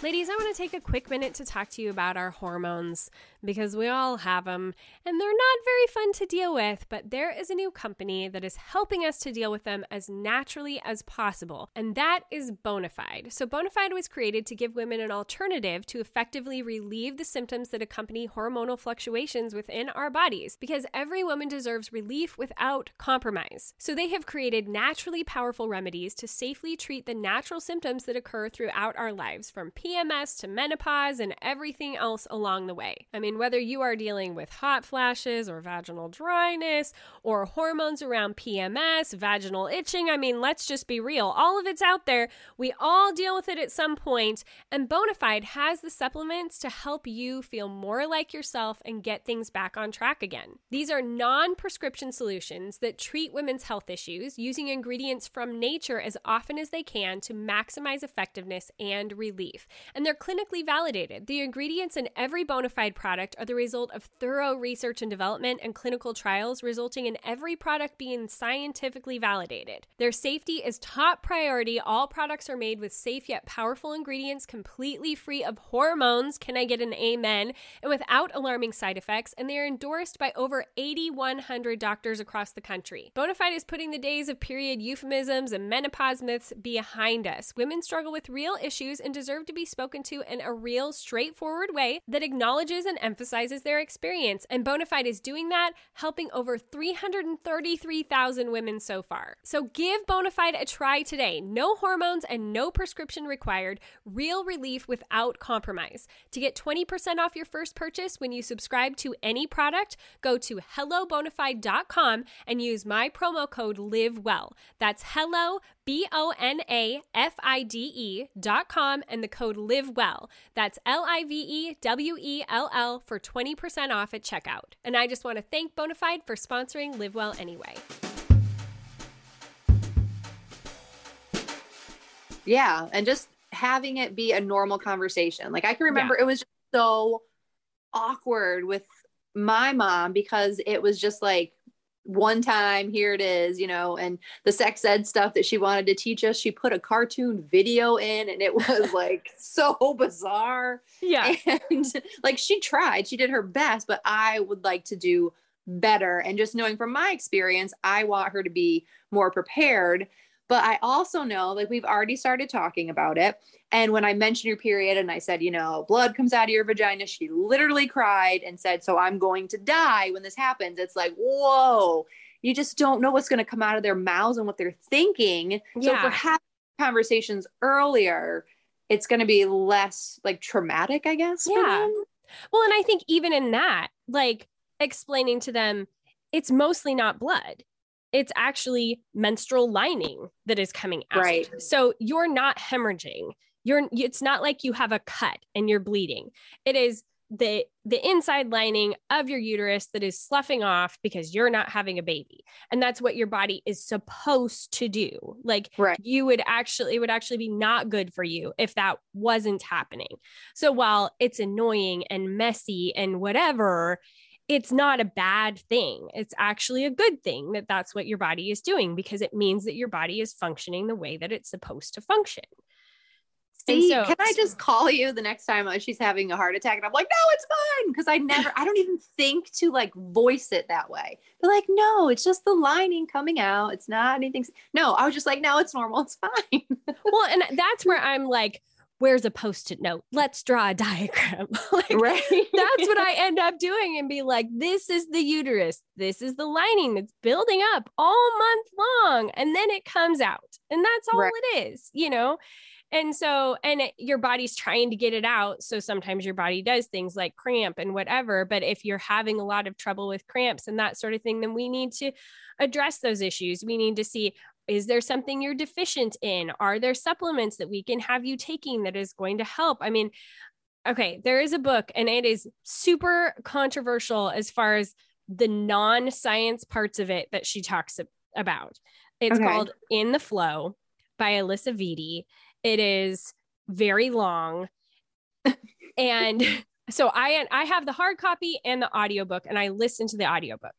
Ladies, I want to take a quick minute to talk to you about our hormones because we all have them and they're not very fun to deal with, but there is a new company that is helping us to deal with them as naturally as possible, and that is Bonafide. So, Bonafide was created to give women an alternative to effectively relieve the symptoms that accompany hormonal fluctuations within our bodies because every woman deserves relief without compromise. So, they have created naturally powerful remedies to safely treat the natural symptoms that occur throughout our lives from PMS to menopause and everything else along the way. I mean, whether you are dealing with hot flashes or vaginal dryness or hormones around PMS, vaginal itching, I mean, let's just be real. All of it's out there. We all deal with it at some point, and Bonafide has the supplements to help you feel more like yourself and get things back on track again. These are non prescription solutions that treat women's health issues using ingredients from nature as often as they can to maximize effectiveness and relief and they're clinically validated. The ingredients in every Bonafide product are the result of thorough research and development and clinical trials, resulting in every product being scientifically validated. Their safety is top priority. All products are made with safe yet powerful ingredients, completely free of hormones. Can I get an amen? And without alarming side effects, and they are endorsed by over 8,100 doctors across the country. Bonafide is putting the days of period euphemisms and menopause myths behind us. Women struggle with real issues and deserve to be spoken to in a real, straightforward way that acknowledges and emphasizes their experience. And Bonafide is doing that, helping over 333,000 women so far. So give Bonafide a try today. No hormones and no prescription required. Real relief without compromise. To get 20% off your first purchase when you subscribe to any product, go to hellobonafide.com and use my promo code LIVEWELL. That's hello B O N A F I D E dot com and the code live well. That's L I V E W E L L for 20% off at checkout. And I just want to thank Bonafide for sponsoring Live Well Anyway. Yeah. And just having it be a normal conversation. Like I can remember yeah. it was so awkward with my mom because it was just like, one time here it is you know and the sex ed stuff that she wanted to teach us she put a cartoon video in and it [laughs] was like so bizarre. Yeah. And like she tried she did her best but i would like to do better. And just knowing from my experience i want her to be more prepared but I also know, like, we've already started talking about it. And when I mentioned your period and I said, you know, blood comes out of your vagina, she literally cried and said, So I'm going to die when this happens. It's like, whoa, you just don't know what's going to come out of their mouths and what they're thinking. Yeah. So for having conversations earlier, it's going to be less like traumatic, I guess. Yeah. Well, and I think even in that, like explaining to them, it's mostly not blood it's actually menstrual lining that is coming out. Right. So you're not hemorrhaging. You're it's not like you have a cut and you're bleeding. It is the the inside lining of your uterus that is sloughing off because you're not having a baby and that's what your body is supposed to do like right. you would actually it would actually be not good for you if that wasn't happening so while it's annoying and messy and whatever it's not a bad thing. It's actually a good thing that that's what your body is doing because it means that your body is functioning the way that it's supposed to function. See, so, can I just call you the next time uh, she's having a heart attack? And I'm like, no, it's fine. Cause I never, I don't even think to like voice it that way. They're like, no, it's just the lining coming out. It's not anything. No, I was just like, no, it's normal. It's fine. well, and that's where I'm like, where's a post-it note let's draw a [laughs] diagram. [laughs] Like, right. that's what i [laughs] end up doing and be like this is the uterus. This is the lining that's building up all month long. And then it comes out and that's all right. it is you know? And so and it, your body's trying to get it out. So sometimes your body does things like cramp and whatever but if you're having a lot of trouble with cramps and that sort of thing then we need to address those issues. We need to see is there something you're deficient in? Are there supplements that we can have you taking that is going to help? I mean, okay, there is a book and it is super controversial as far as the non science parts of it that she talks about. It's okay. called In the Flo by Alisa Vitti. It is very long. [laughs] and so I I have the hard copy and the audiobook and I listen to the audiobook.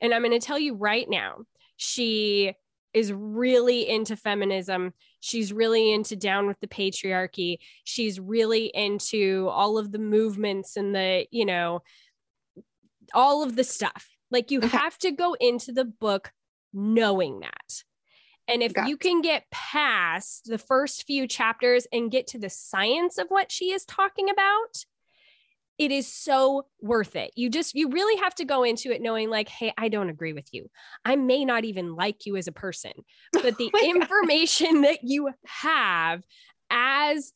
And I'm going to tell you right now, she is really into feminism. She's really into down with the patriarchy. She's really into all of the movements and the, you know, all of the stuff. Like you okay. have to go into the book knowing that. And if Got you can get past the first few chapters and get to the science of what she is talking about, it is so worth it. You just, you really have to go into it knowing, like, hey, I don't agree with you. I may not even like you as a person, [laughs] but the oh information God. that you have as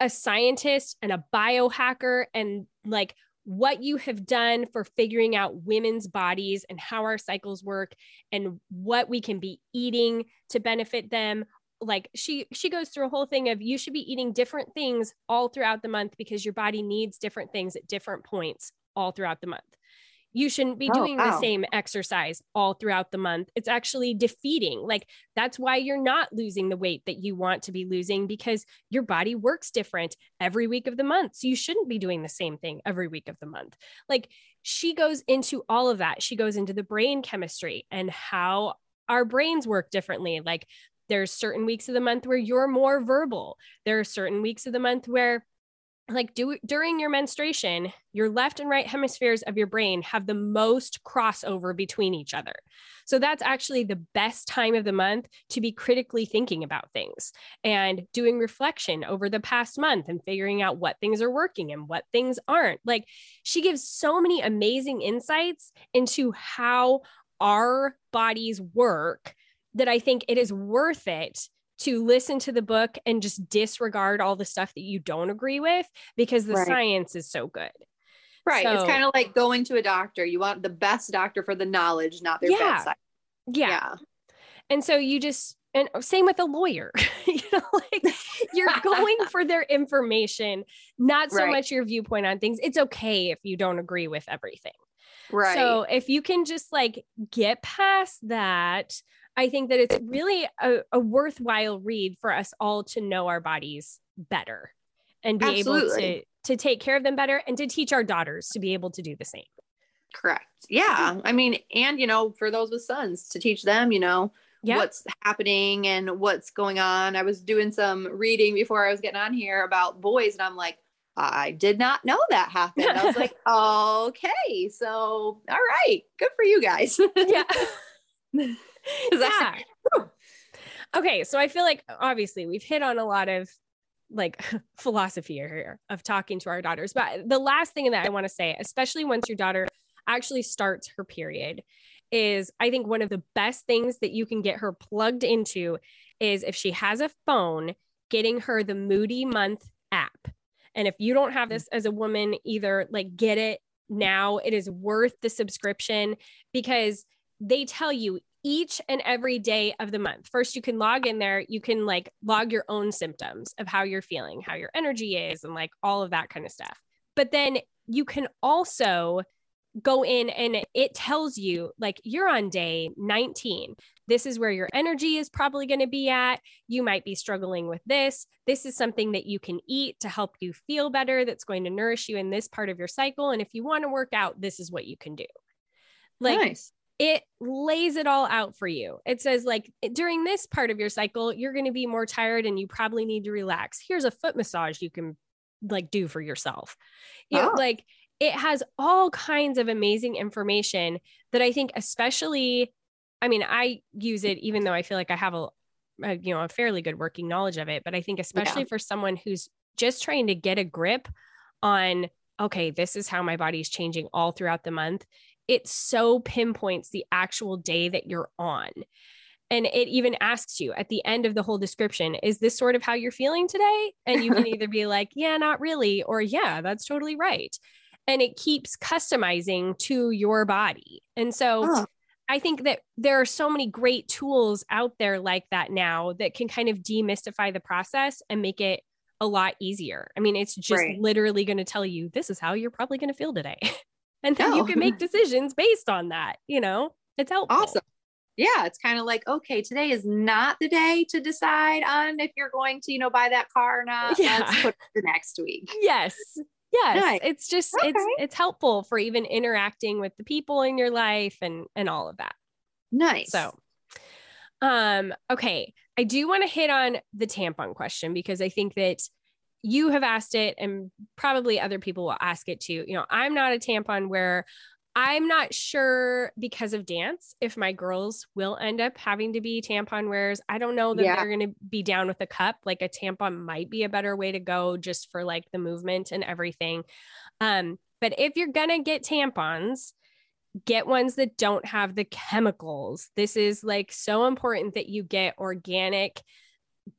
a scientist and a biohacker and like what you have done for figuring out women's bodies and how our cycles work and what we can be eating to benefit them like she she goes through a whole thing of you should be eating different things all throughout the month because your body needs different things at different points all throughout the month. You shouldn't be oh, doing wow. the same exercise all throughout the month. It's actually defeating. Like that's why you're not losing the weight that you want to be losing because your body works different every week of the month. So you shouldn't be doing the same thing every week of the month. Like she goes into all of that. She goes into the brain chemistry and how our brains work differently. Like there's certain weeks of the month where you're more verbal. There are certain weeks of the month where like do during your menstruation, your left and right hemispheres of your brain have the most crossover between each other. So that's actually the best time of the month to be critically thinking about things and doing reflection over the past month and figuring out what things are working and what things aren't. Like she gives so many amazing insights into how our bodies work that I think it is worth it to listen to the book and just disregard all the stuff that you don't agree with because the right. science is so good. Right. So, it's kind of like going to a doctor. You want the best doctor for the knowledge, not their yeah, bedside. Yeah. yeah. And so you just and same with a lawyer. [laughs] you know, like you're going [laughs] for their information, not so right. much your viewpoint on things. It's okay if you don't agree with everything. Right. So if you can just like get past that, I think that it's really a, a worthwhile read for us all to know our bodies better and be Absolutely. able to to take care of them better and to teach our daughters to be able to do the same. Correct. Yeah. I mean, and you know, for those with sons to teach them, you know, what's happening and what's going on. I was doing some reading before I was getting on here about boys, and I'm like, I did not know that happened. I was like, [laughs] okay, so all right, good for you guys. yeah. [laughs] [laughs] yeah. [laughs] okay, so I feel like obviously we've hit on a lot of like [laughs] philosophy here of talking to our daughters. But the last thing that I want to say, especially once your daughter actually starts her period, is I think one of the best things that you can get her plugged into is if she has a phone, getting her the Moody Month app. And if you don't have this as a woman, either like get it now, it is worth the subscription because they tell you each and every day of the month. First, you can log in there, you can like log your own symptoms of how you're feeling, how your energy is, and like all of that kind of stuff. But then you can also go in and it tells you like you're on day 19. This is where your energy is probably going to be at. You might be struggling with this. This is something that you can eat to help you feel better, that's going to nourish you in this part of your cycle. And if you want to work out, this is what you can do. Like, nice it lays it all out for you. It says, like, during this part of your cycle, you're going to be more tired and you probably need to relax. Here's a foot massage you can like do for yourself. You oh. know, like it has all kinds of amazing information that I think, especially, I mean, I use it even though I feel like I have a, a you know, a fairly good working knowledge of it. But I think, especially yeah. for someone who's just trying to get a grip on, okay, this is how my body's changing all throughout the month it so pinpoints the actual day that you're on. And it even asks you at the end of the whole description, is this sort of how you're feeling today? And you can [laughs] either be like, yeah, not really, or yeah, that's totally right. And it keeps customizing to your body. And so oh. I think that there are so many great tools out there like that now that can kind of demystify the process and make it a lot easier. I mean, it's just right. literally going to tell you this is how you're probably going to feel today. [laughs] and then you can make decisions based on that you know? It's helpful. Awesome. Yeah it's kind of like okay today is not the day to decide on if you're going to you know buy that car or not. Yeah. let's put the next week. Yes. Yes. Nice. it's just okay. it's it's helpful for even interacting with the people in your life and and all of that. Nice. So um okay. I do want to hit on the tampon question because I think that you have asked it and probably other people will ask it too. You know, I'm not a tampon wearer. I'm not sure because of dance if my girls will end up having to be tampon wearers. I don't know that Yeah. they're going to be down with a cup. Like a tampon might be a better way to go just for like the movement and everything. Um, but if you're going to get tampons, get ones that don't have the chemicals. This is like so important that you get organic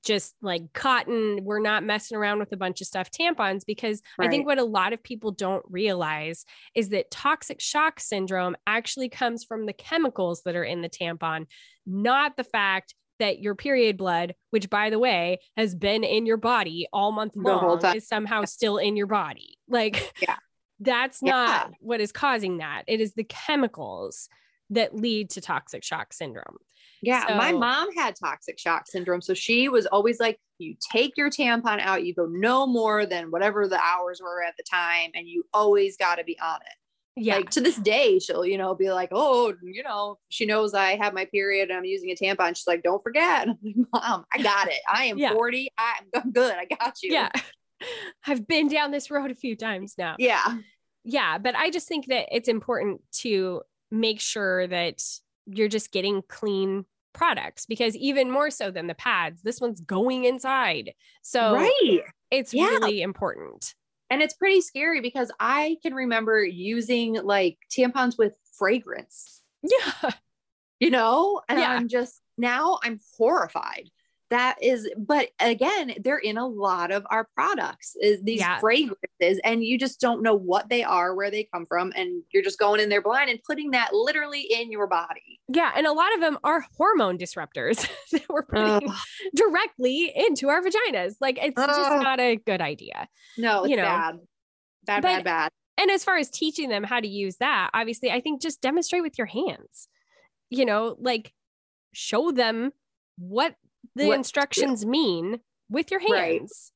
just like cotton. We're not messing around with a bunch of stuff tampons because I think what a lot of people don't realize is that toxic shock syndrome actually comes from the chemicals that are in the tampon, not the fact that your period blood, which by the way has been in your body all month long, is somehow still in your body. Like, Yeah. that's Yeah. not what is causing that. It is the chemicals that lead to toxic shock syndrome. Yeah, my mom had toxic shock syndrome. So she was always like, you take your tampon out, you go no more than whatever the hours were at the time, and you always got to be on it. Yeah. Like to this day, she'll, you know, be like, oh, you know, she knows I have my period and I'm using a tampon. She's like, don't forget. [laughs] I'm like, Mom, I got it. I am Yeah. 40. I'm I'm good. I got you. yeah. [laughs] I've been down this road a few times now. Yeah. yeah but i just think that it's important to make sure that you're just getting clean products because even more so than the pads this one's going inside so right. it's Yeah. really important And it's pretty scary because I can remember using like tampons with fragrance. yeah you know and Yeah. i'm just now i'm horrified that is but again they're in a lot of our products is these Yeah. fragrances and you just don't know what they are where they come from and you're just going in there blind and putting that literally in your body yeah and a lot of them are hormone disruptors [laughs] that we're putting Ugh. directly into our vaginas like it's just not a good idea no it's You know. bad bad But- bad bad and as far as teaching them how to use that obviously i think just demonstrate with your hands you know like show them what the What? instructions mean with your Right. hands.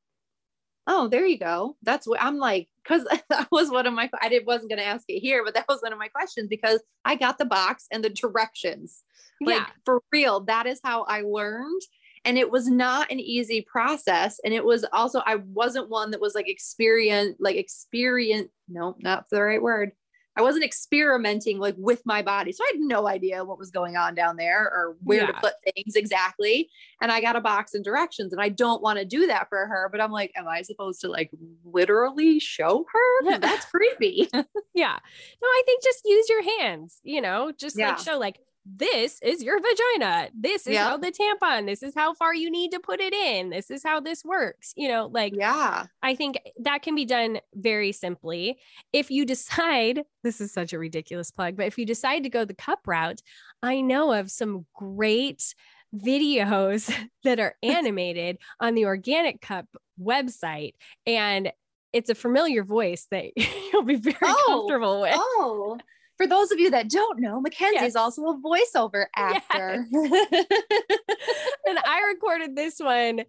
Oh there you go. That's what i'm like because [laughs] that was one of my i did, wasn't going to ask it here but that was one of my questions because i got the box and the directions. Like yeah. for real that is how i learned. And it was not an easy process. And it was also i wasn't one that was like experience like experience no not the right word i wasn't experimenting like with my body so i had no idea what was going on down there or where to put things exactly and i got a box and directions and i don't want to do that for her but i'm like am i supposed to like literally show her? Yeah. that's creepy [laughs] yeah no i think just use your hands you know just Yeah. like show like this is your vagina this is Yeah. how the tampon this is how far you need to put it in this is how this works you know like yeah I think that can be done very simply. If you decide, [laughs] this is such a ridiculous plug, but if you decide to go the cup route, I know of some great videos [laughs] that are [laughs] animated on the Organic Cup website. And it's a familiar voice that you'll be very Oh, comfortable with. Oh, for those of you that don't know, MacKenzie Yes. is also a voiceover [laughs] actor. [laughs] and I recorded this one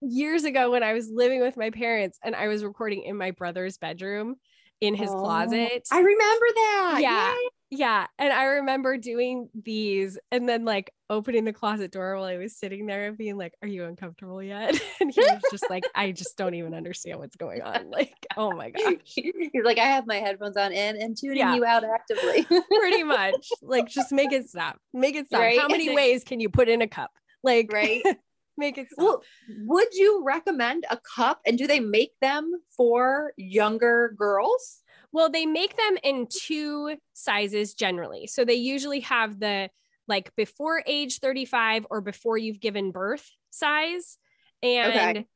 years ago when I was living with my parents and I was recording in my brother's bedroom in his Oh, closet. I remember that. Yeah. Yeah. And I remember doing these and then like opening the closet door while I was sitting there and being like, Are you uncomfortable yet? [laughs] And he was just like, I just don't even understand what's going on. [laughs] Like, oh my gosh. He's like, I have my headphones on and and tuning Yeah. you out actively. [laughs] Pretty much. Like, just make it stop. Make it stop. Right? How many ways can you put in a cup? Like, right. make it stop. Well, would you recommend a cup? And do they make them for younger girls? Well, they make them in two sizes generally. So they usually have the like before age 35 or before you've given birth size and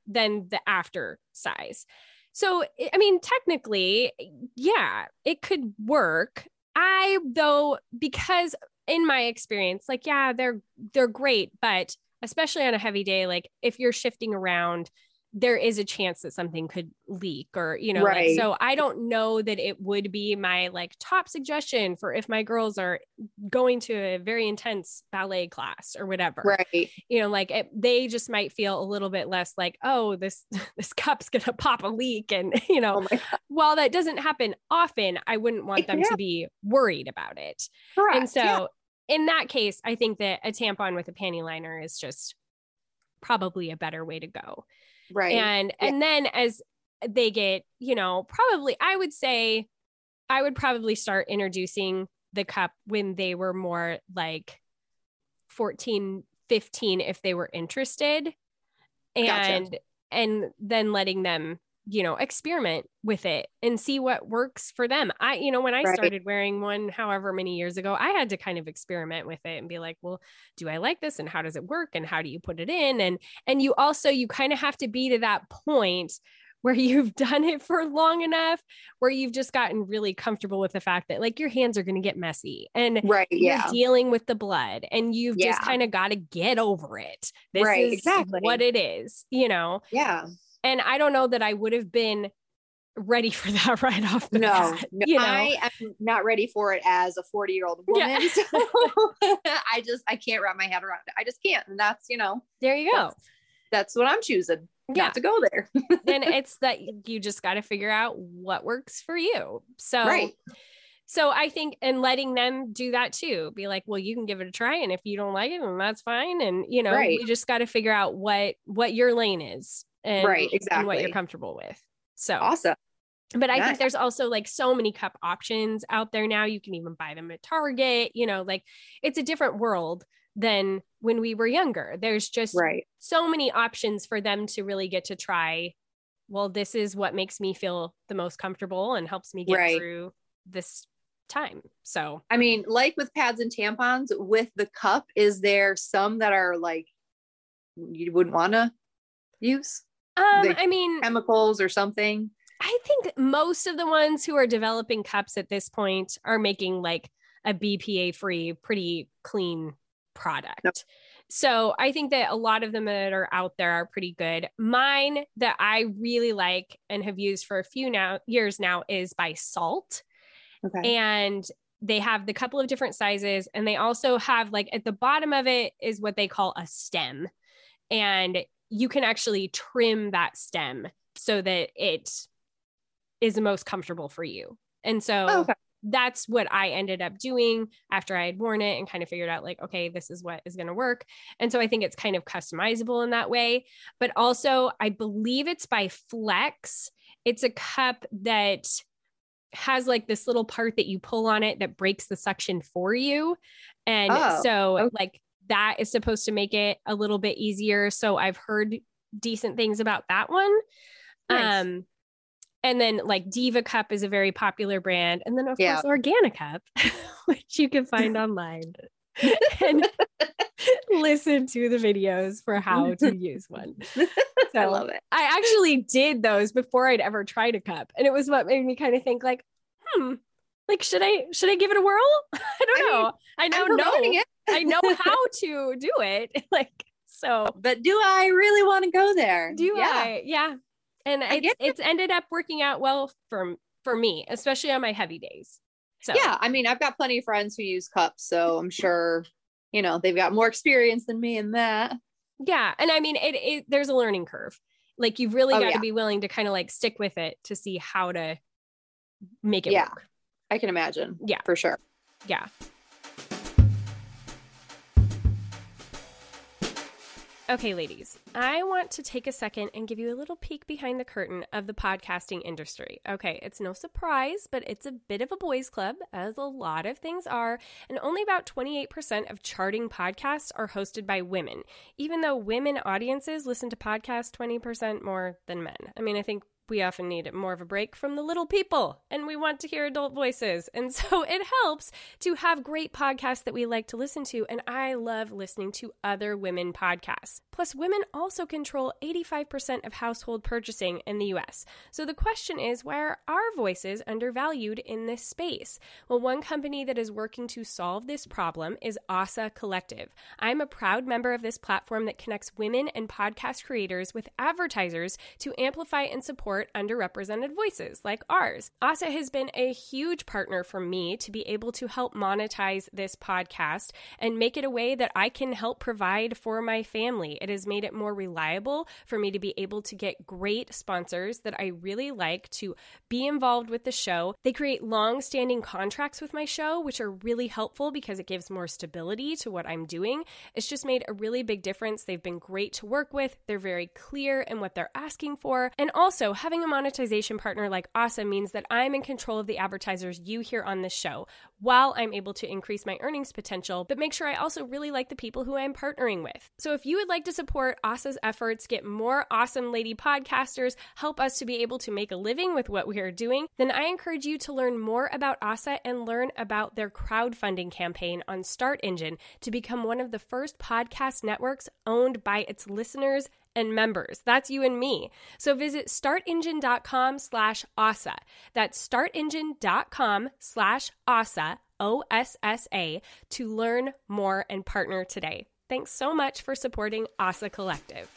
then the after size. So, I- I mean, technically, yeah, it could work. I though because in my experience, like yeah, they're they're great, but especially on a heavy day like if you're shifting around there is a chance that something could leak or you know Right. like so i don't know that it would be my like top suggestion for if my girls are going to a very intense ballet class or whatever Right. you know like it, they just might feel a little bit less like oh this [laughs] this cup's gonna [laughs] pop a leak and [laughs] you know Oh while that doesn't happen often i wouldn't want them Yeah. to be worried about it Correct. and so yeah. in that case i think that a tampon with a panty liner is just probably a better way to go. Right. And Yeah. and then as they get, you know, probably I would say I would probably start introducing the cup when they were more like 14, 15 if they were interested. Gotcha. And and then letting them, you know, experiment with it and see what works for them. I, you know, when I Right. started wearing one however many years ago, I had to kind of experiment with it and be like, well, do I like this and how does it work and how do you put it in? And and you also you kind of have to be to that point where [laughs] you've done it for long enough where you've just gotten really comfortable with the fact that like your hands are going to get messy and right. you're Yeah. dealing with the blood and you've just kind of got to get over it. This Right, is exactly. what it is, you know. Yeah. And I don't know that I would have been ready for that [laughs] right off the No, bat. no you know, I am not ready for it as a 40 year old [laughs] Yeah. woman. So [laughs] I just, I can't wrap my head around it. I just can't. And that's, you know, there you go. that's, that's what I'm choosing Yeah. not to go there. and it's that you just got to figure out what works for you. So right. So I think and letting them do that too. Be like, well, you can give it a try, and if you don't like it, then that's fine. And you know, Right. you just got to figure out what what your lane is, and Right, and what you're comfortable with. So, Awesome. but I Yeah. think there's also like so many cup options out there now. You can even buy them at Target. You know, like it's a different world than when we were younger. There's just Right. so many options for them to really get to try. Well, this is what makes me feel the most comfortable and helps me get Right. through this time. So, I mean, like with pads and tampons, with the cup, is there some that are like you wouldn't want to use um, The I mean, chemicals or something? I think most of the ones who are developing cups at this point are making like a BPA free, pretty clean product. So I think that a lot of them that are out there are pretty good. Mine that I really like and have used for a few now years now is by Saalt. Okay. and they have the couple of different sizes and they also have like at the bottom of it is what they call a stem and you can actually trim that stem so that it is the most comfortable for you and so Oh, okay. that's what I ended up doing after I had worn it and kind of figured out like, okay, this is what is going to work. And so I think it's kind of customizable in that way. But also, I believe it's by Flex. It's a cup that has like this little part that you pull on it that breaks the suction for you. And Oh, so, okay. like, that is supposed to make it a little bit easier. So, I've heard decent things about that one. Nice. Um, and then like Diva Cup is a very popular brand, and then of Yeah. course Organic Cup, [laughs] which you can find [laughs] online and [laughs] listen to the videos for how to use one. I love it. I actually did those before I'd ever tried a cup, and it was what made me kind of think like, hmm, like should I should I give it a whirl? I don't I mean, know. I now I'm know it, I know how to do it. [laughs] Like so, but do I really want to go there? do yeah. I? Yeah. And I it's it's ended up working out well for for me, especially on my heavy days. So Yeah, I mean, I've got plenty of friends who use cups, so I'm sure, you know, they've got more experience than me in that. yeah. And I mean it, it there's a learning curve. Like you've really Oh, got to yeah. be willing to kind of like stick with it to see how to make it Yeah. work. I can imagine. Yeah. for sure. Yeah. Okay, ladies, I want to take a second and give you a little peek behind the curtain of the podcasting industry. Okay, it's no surprise, but it's a bit of a boys' club, as a lot of things are, and only about 28% of charting podcasts are hosted by women, even though women audiences listen to podcasts 20% more than men. I mean, I think we often need more of a break from the little people and we want to hear adult voices. And [laughs] so it helps to have great podcasts that we like to listen to. And I love listening to other women podcasts. Plus, women also control 85% of household purchasing in the US. So the question is why are our voices undervalued in this space? Well, one company that is working to solve this problem is Ossa Collective. I'm a proud member of this platform that connects women and podcast creators with advertisers to amplify and support support underrepresented voices like ours. Ossa has been a huge partner for me to be able to help monetize this podcast and make it a way that I can help provide for my family. It has made it more reliable for me to be able to get great sponsors that I really like to be involved with the show. They create long standing contracts with my show, which are really helpful because it gives more stability to what I'm doing. It's just made a really big difference. They've been great to work with, they're very clear in what they're asking for. And also, having a monetization partner like Ossa means that I'm in control of the advertisers you hear on this show while I'm able to increase my earnings potential, but make sure I also really like the people who I'm partnering with. So if you would like to support Ossa's efforts, get more awesome lady podcasters, help us to be able to make a living with what we are doing, then I encourage you to learn more about Ossa and learn about their crowdfunding campaign on StartEngine to become one of the first podcast networks owned by its listeners and members. That's you and me. So visit startengine.com slash Ossa. That's startengine.com slash Ossa, O-S-S-A, to learn more and partner today. Thanks so much for supporting Ossa Collective.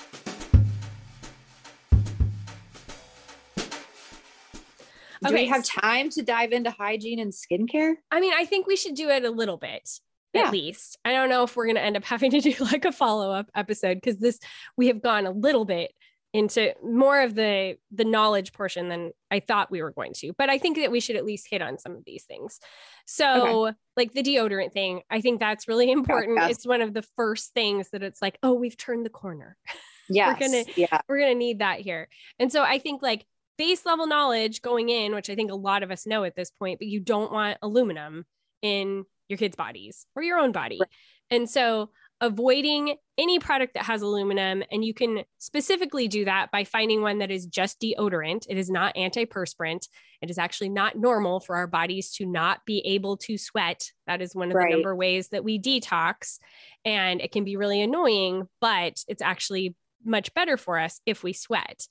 Do we have time to dive into hygiene and skincare? I mean, I think we should do it a little bit Yeah. at least. I don't know if we're going to end up [laughs] having to do like a follow up episode because this we have gone a little bit into more of the the knowledge portion than I thought we were going to. But I think that we should at least hit on some of these things. So, like the deodorant thing, I think that's really important. yes. It's one of the first things that it's like, oh, we've turned the corner. [laughs] Yes. We're gonna- yeah. we're going to need that here. And so I think like base level knowledge going in, which I think a lot of us know at this point, but you don't want aluminum in your kids' bodies or your own body. Right. And so avoiding any product that has aluminum, and you can specifically do that by finding one that is just deodorant. It is not antiperspirant. It is actually not normal for our bodies to not be able to sweat. That is one of Right. the number ways that we detox. And it can be really annoying, but it's actually much better for us if we sweat.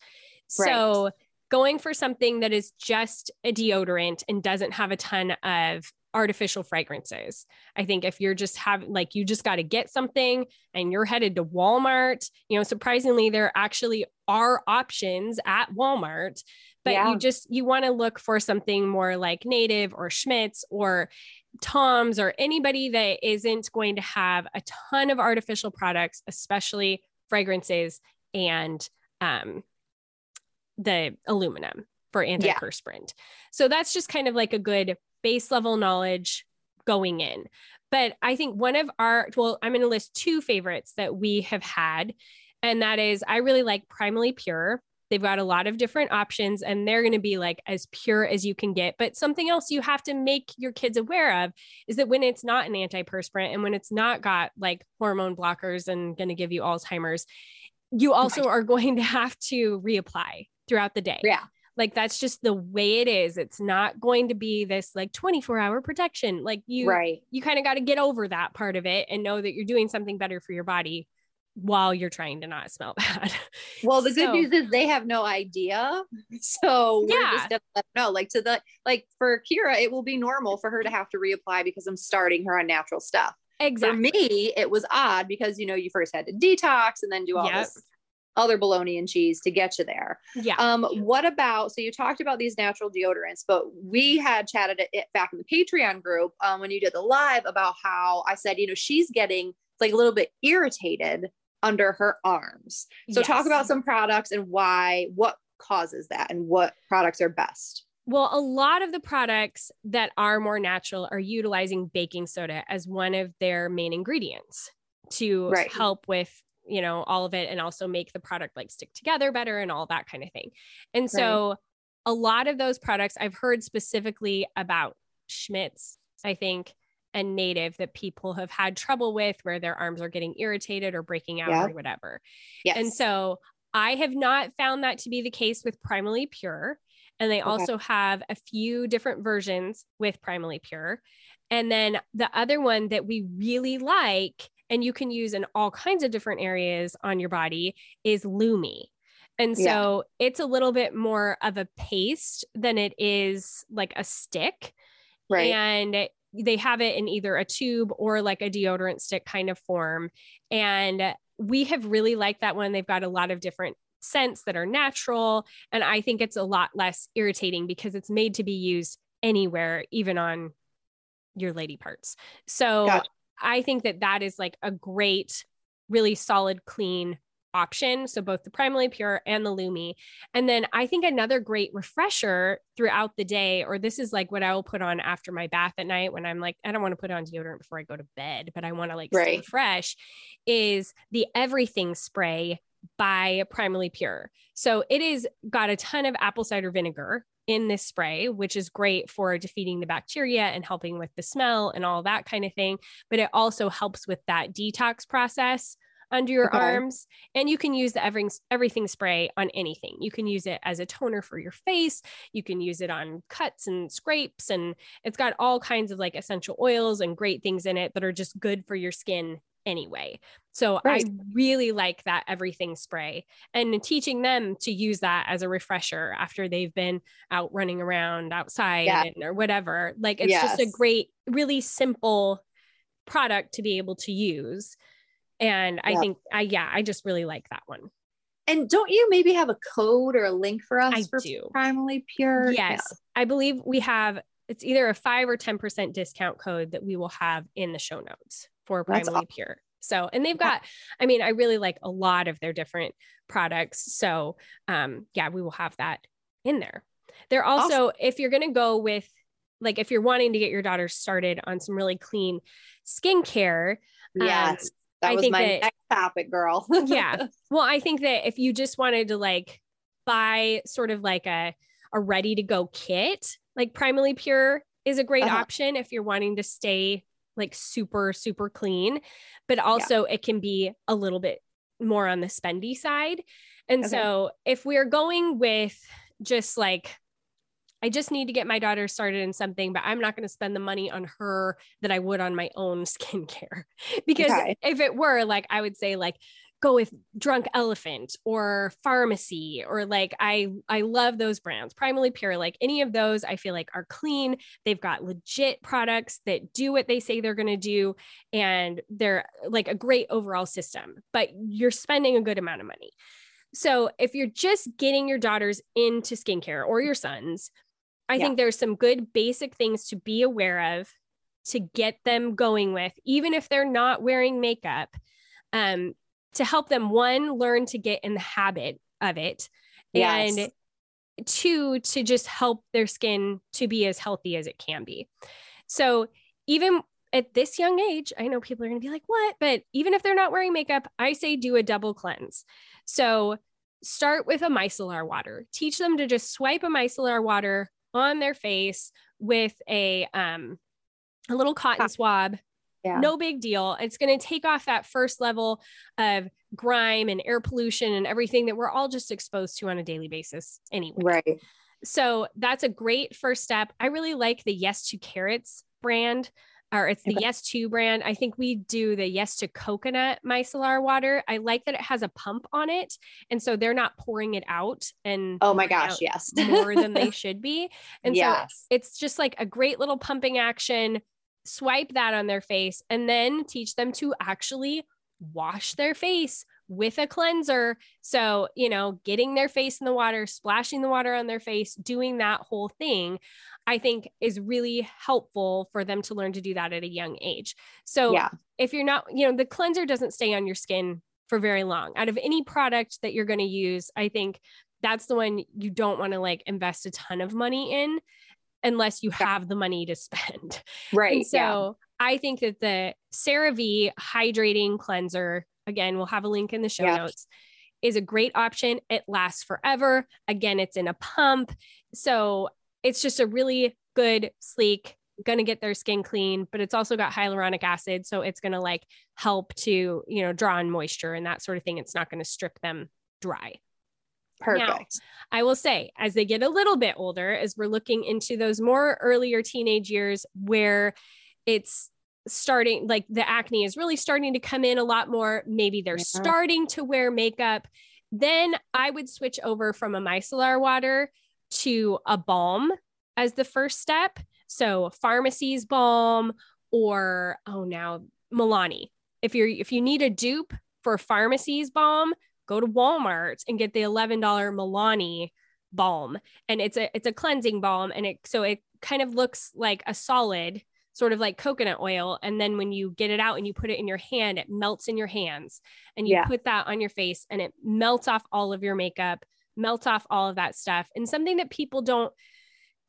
So, going for something that is just a deodorant and doesn't have a ton of artificial fragrances. I think if you're just having, like, you just got to get something and you're headed to Walmart, you know, surprisingly, there actually are options at Walmart, but Yeah. you just, you want to look for something more like Native or Schmidt's or Tom's or anybody that isn't going to have a ton of artificial products, especially fragrances and um, the aluminum for antiperspirant. So that's just kind of like a good base level knowledge going in. But I think one of our, well, I'm going to list two favorites that we have had. And that is, I really like Primally Pure. They've got a lot of different options and they're going to be like as pure as you can get. But something else you have to make your kids aware of is that when it's not an antiperspirant and when it's not got like hormone blockers and going to give you Alzheimer's, you also Right. are [laughs] going to have to reapply throughout the day. Yeah. Like that's just the way it is. It's not going to be this like 24 hour protection. Like you, right. you kind of got to get over that part of it and know that you're doing something better for your body while you're trying to not smell [laughs] bad. Well, the good news is they have no idea. [laughs] So we're Yeah. just gonna let them know. Like to the like for Kira, it will be normal for her to have to reapply because I'm starting her on natural stuff. Exactly. For me, it was odd because you know you first had to detox and then do all Yep. this other bologna and cheese to get you there. Yeah. Um, what about so you talked about these natural deodorants, but we had chatted it back in the Patreon group um, when you did the live about how I said, you know, she's getting like a little bit irritated under her arms. So talk about some products and why, what causes that, and what products are best. Well, a lot of the products that are more natural are utilizing baking soda as one of their main ingredients to Right. help with, you know, all of it and also make the product like stick together better and all that kind of thing. And so a lot of those products I've heard specifically about Schmidt's, I think, and native that people have had trouble with where their arms are getting irritated or breaking out Yeah. or whatever. Yes. And so I have not found that to be the case with Primally Pure. And they Okay. also have a few different versions with Primally Pure. And then the other one that we really like, and you can use in all kinds of different areas on your body, is Lume. And Yeah. so it's a little bit more of a paste than it is like a stick right. and they have it in either a tube or like a deodorant stick kind of form and we have really liked that one they've got a lot of different scents that are natural. And I think it's a lot less irritating because it's made to be used anywhere, even on your lady parts. So gotcha. I think that that is like a great, really solid, clean option. So both the Primally Pure and the Lume. And then I think another great refresher throughout the day, or this is like what I will put on after my bath at night when I'm like, I don't want to put on deodorant before I go to bed, but I want to like right. stay fresh, is the everything spray by Primally Pure. So it is got a ton of apple cider vinegar in this spray, which is great for defeating the bacteria and helping with the smell and all that kind of thing. But it also helps with that detox process under your okay. arms. And you can use the everything, everything spray on anything. You can use it as a toner for your face. You can use it on cuts and scrapes. And it's got all kinds of like essential oils and great things in it that are just good for your skin anyway. So right. I really like that everything spray and teaching them to use that as a refresher after they've been out running around outside yeah. and, or whatever. Like it's yes. just a great, really simple product to be able to use. And I think I yeah, I just really like that one. And don't you maybe have a code or a link for us I for do. Primally Pure? Yes. Yeah. I believe we have it's either a 5 or 10% discount code that we will have in the show notes for Primally awesome. Pure. So, and they've got, I mean, I really like a lot of their different products. So, um, yeah, we will have that in there. They're also, awesome. if you're going to go with, like, if you're wanting to get your daughter started on some really clean skincare, um, yes, um, that I was my that, next topic, girl. [laughs] yeah. [laughs] Well, I think that if you just wanted to like buy sort of like a, a ready to go kit, like Primally Pure is a great uh-huh. option if you're wanting to stay like super, super clean, but also yeah. it can be a little bit more on the spendy side. And okay. so if we're going with just like, I just need to get my daughter started in something, but I'm not going to spend the money on her that I would on my own [laughs] skincare. because okay. if it were like, I would say, like, go with drunk elephant or Farmacy or like i i love those brands primally pure like any of those i feel like are clean they've got legit products that do what they say they're going to do and they're like a great overall system but you're spending a good amount of money so if you're just getting your daughters into skincare or your sons i yeah. think there's some good basic things to be aware of to get them going with even if they're not wearing makeup um, to help them one learn to get in the habit of it yes. and two to just help their skin to be as healthy as it can be. So even at this young age i know people are going to be like what? But even if they're not wearing makeup i say do a double cleanse. So start with a micellar water. Teach them to just swipe a micellar water on their face with a um a little cotton swab yeah. No big deal. It's going to take off that first level of grime and air pollution and everything that we're all just exposed to on a daily basis anyway. Right. So that's a great first step. I really like the Yes to Carrots brand or it's the okay. Yes to brand. I think we do the Yes to Coconut micellar water. I like that it has a pump on it. And so they're not pouring it out and oh my gosh, yes. more than they [laughs] should be. And yes. so it's just like a great little pumping action swipe that on their face and then teach them to actually wash their face with a cleanser. So, you know, getting their face in the water, splashing the water on their face, doing that whole thing, I think is really helpful for them to learn to do that at a young age. So, yeah. if you're not, you know, the cleanser doesn't stay on your skin for very long. Out of any product that you're going to use, I think that's the one you don't want to like invest a ton of money in unless you have the money to spend. [laughs] Right. And so yeah. I think that the CeraVe hydrating cleanser, again, we'll have a link in the show yeah. notes, is a great option. It lasts forever. Again, it's in a pump. So it's just a really good, sleek, going to get their skin clean, but it's also got hyaluronic acid. So it's going to like help to, you know, draw in moisture and that sort of thing. It's not going to strip them dry. Perfect. Now, I will say, as they get a little bit older, as we're looking into those more earlier teenage years where it's starting, like the acne is really starting to come in a lot more, maybe they're yeah. starting to wear makeup, then I would switch over from a micellar water to a balm as the first step. So, Farmacy's balm or, oh, now Milani. If you're if you need a dupe for Farmacy's balm, go to Walmart and get the $11 Milani balm. And it's a it's a cleansing balm and it so it kind of looks like a solid sort of like coconut oil. And then when you get it out and you put it in your hand it melts in your hands. And you Yeah. put that on your face and it melts off all of your makeup melts off all of that stuff. And something that people don't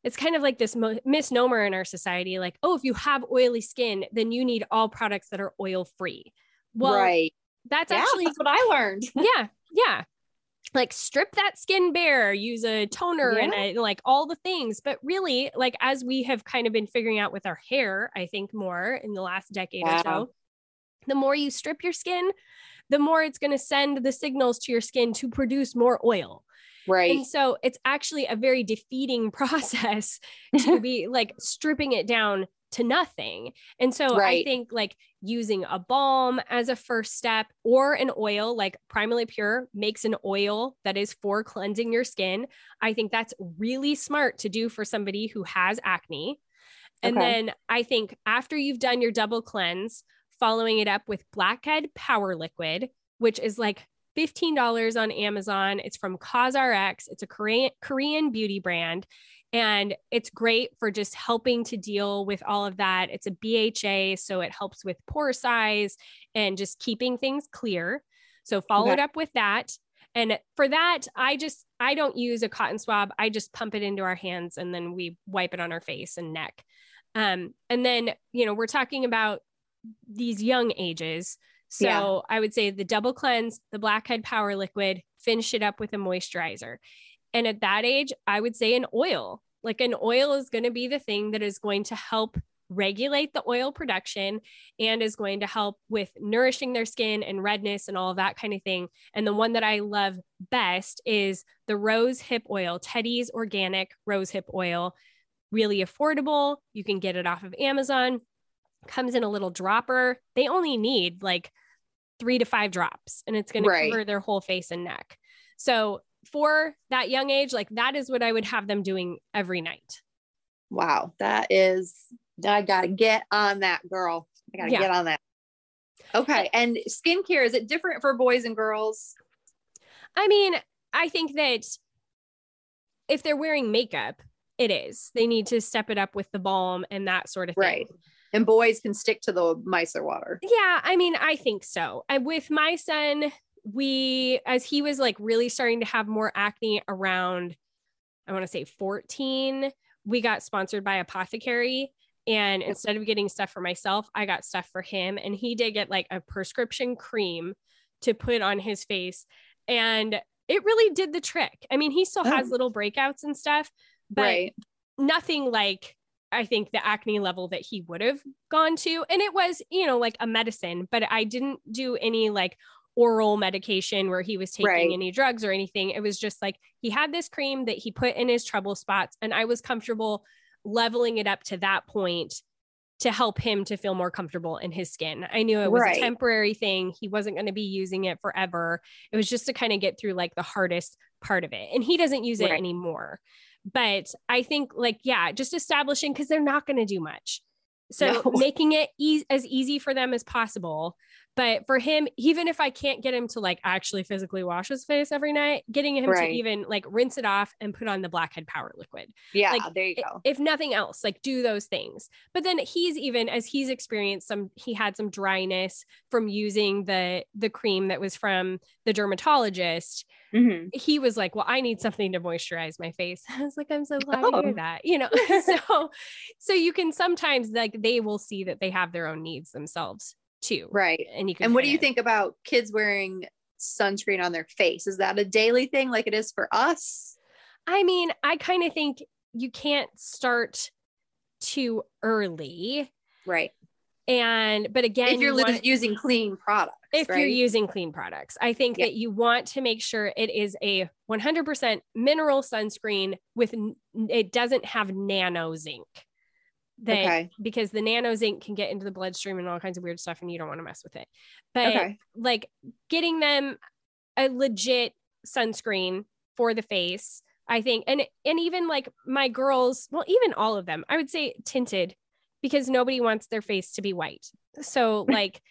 it's kind of like this mo- misnomer in our society like oh if you have oily skin then you need all products that are oil free well right. That's Yeah, actually that's what I learned. [laughs] yeah yeah like strip that skin bare use a toner and a, like all the things but really like as we have kind of been figuring out with our hair i think more in the last decade Yeah. or so the more you strip your skin the more it's going to send the signals to your skin to produce more oil Right. and so it's actually a very defeating [laughs] process to [laughs] be like stripping it down to nothing. And so I think like using a balm as a first step or an oil like Primally Pure makes an oil that is for cleansing your skin. I think that's really smart to do for somebody who has acne. And Okay. then I think after you've done your double cleanse, following it up with Blackhead Power Liquid, which is like $15 on Amazon. It's from CosRX. It's a Korean Korean beauty brand and it's great for just helping to deal with all of that. It's a BHA, so it helps with pore size and just keeping things clear. So followed up with that. And for that, I just I don't use a cotton swab. I just pump it into our hands and then we wipe it on our face and neck. Um, and then, you know, we're talking about these young ages. So Yeah. I would say the double cleanse, the blackhead power liquid, finish it up with a moisturizer. And at that age, I would say an oil. Like an oil is going to be the thing that is going to help regulate the oil production and is going to help with nourishing their skin and redness and all of that kind of thing. And the one that I love best is the rose hip oil, Teddie's organic rose hip oil. Really affordable. You can get it off of Amazon. Comes in a little dropper. They only need like three to five drops and it's going Right. to cover their whole face and neck. So for that young age, like that is what I would have them doing every night. Wow. That is, I got to get on that, girl. I got to Yeah. get on that. Okay. And skincare, is it different for boys and girls? I mean, I think that if they're wearing makeup, it is. They need to step it up with the balm and that sort of thing. Right. And boys can stick to the micellar water. Yeah, I mean, I think so. I, with my son, we, as he was like really starting to have more acne around, I want to say 14, we got sponsored by Apostrophe. And instead of getting stuff for myself, I got stuff for him. And he did get like a prescription cream to put on his face. And it really did the trick. I mean, he still oh. has Oh. little breakouts and stuff, but right. nothing like I think the acne level that he would have gone to. And it was, you know, like a medicine, but I didn't do any like oral medication where he was taking Right. any drugs or anything. It was just like he had this cream that he put in his trouble spots, and I was comfortable leveling it up to that point to help him to feel more comfortable in his skin. I knew it was Right. a temporary thing. He wasn't going to be using it forever. It was just to kind of get through like the hardest part of it. And he doesn't use it Right. anymore. But I think like yeah, just establishing cuz they're not going to do much. So No. [laughs] making it e- as easy for them as possible. But for him, even if I can't get him to like actually physically wash his face every night, getting him Right. to even like rinse it off and put on the blackhead power liquid Yeah. like, there you go. if nothing else like do those things but then he's even as he's experienced some he had some dryness from using the the cream that was from the dermatologist Mhm. he was like well i need something to moisturize my face [laughs] i was like i'm so glad to Oh. hear that you know [laughs] [laughs] so so you can sometimes like they will see that they have their own needs themselves too Right. and you can And what do you think about kids wearing sunscreen on their face? Is that a daily thing like it is for us? I mean, I kind of think you can't start too early. Right. And, but again, if you're you want- using clean products. if you're using clean products, I think Yeah. that you want to make sure it is a 100% mineral sunscreen with, it doesn't have nano zinc. That, Okay. because the nano zinc can get into the bloodstream and all kinds of weird stuff and you don't want to mess with it. But Okay. like getting them a legit sunscreen for the face i think and and even like my girls well even all of them i would say tinted because nobody wants their face to be white so [laughs] like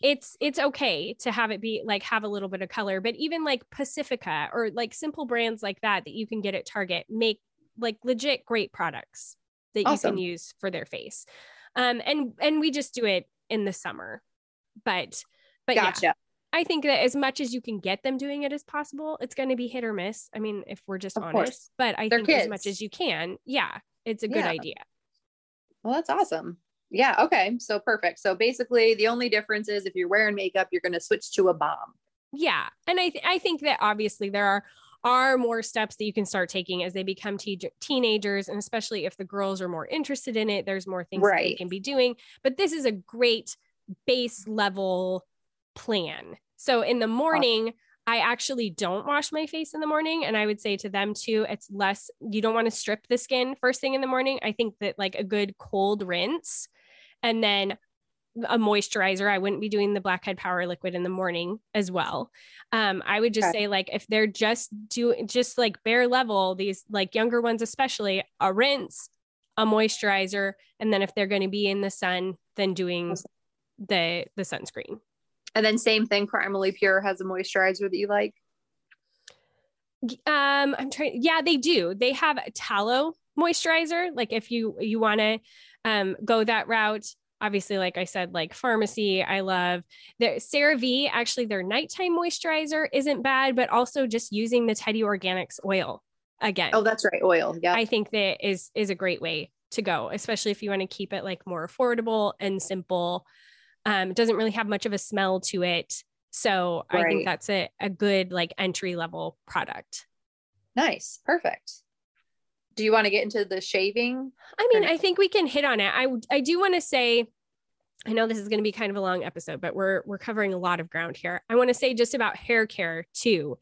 it's it's okay to have it be like have a little bit of color but even like pacifica or like simple brands like that that you can get at target make like legit great products that awesome. you can use for their face um and and we just do it in the summer but but gotcha. yeah I think that as much as you can get them doing it as possible, it's going to be hit or miss. I mean, if we're just of honest, course. but I They're think kids. as much as you can, yeah, it's a good yeah. idea. Well, that's awesome. Yeah. Okay. So perfect. So basically, the only difference is if you're wearing makeup, you're going to switch to a balm. Yeah, and I th- I think that obviously there are are more steps that you can start taking as they become te- teenagers, and especially if the girls are more interested in it, there's more things right. that they can be doing. But this is a great base level plan. So in the morning. I actually don't wash my face in the morning. And I would say to them too, it's less, you don't want to strip the skin first thing in the morning. I think that like a good cold rinse and then a moisturizer. I wouldn't be doing the blackhead power liquid in the morning as well. Um, I would just okay. say like if they're just doing just like bare level, these like younger ones especially, a rinse, a moisturizer, and then if they're going to be in the sun, then doing the the sunscreen. And then same thing, Primally Pure has a moisturizer that you like. Um, I'm trying. Yeah, they do. They have a tallow moisturizer. Like if you you want to um, go that route. Obviously, like I said, like Farmacy, I love their CeraVe. Actually, their nighttime moisturizer isn't bad, but also just using the Teddie Organics oil again. Oh, that's right, oil. Yeah, I think that is is a great way to go, especially if you want to keep it like more affordable and simple. Um, it doesn't really have much of a smell to it, so right. I think that's a a good like entry level product. Nice, perfect do you want to get into the shaving? I mean, I think we can hit on it. I I do want to say I know this is going to be kind of a long episode, but we're we're covering a lot of ground here. I want to say just about hair care too.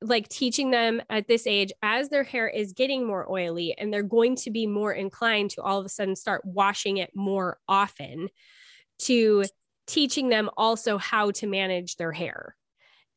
Like teaching them at this age as their hair is getting more oily and they're going to be more inclined to all of a sudden start washing it more often to teaching them also how to manage their hair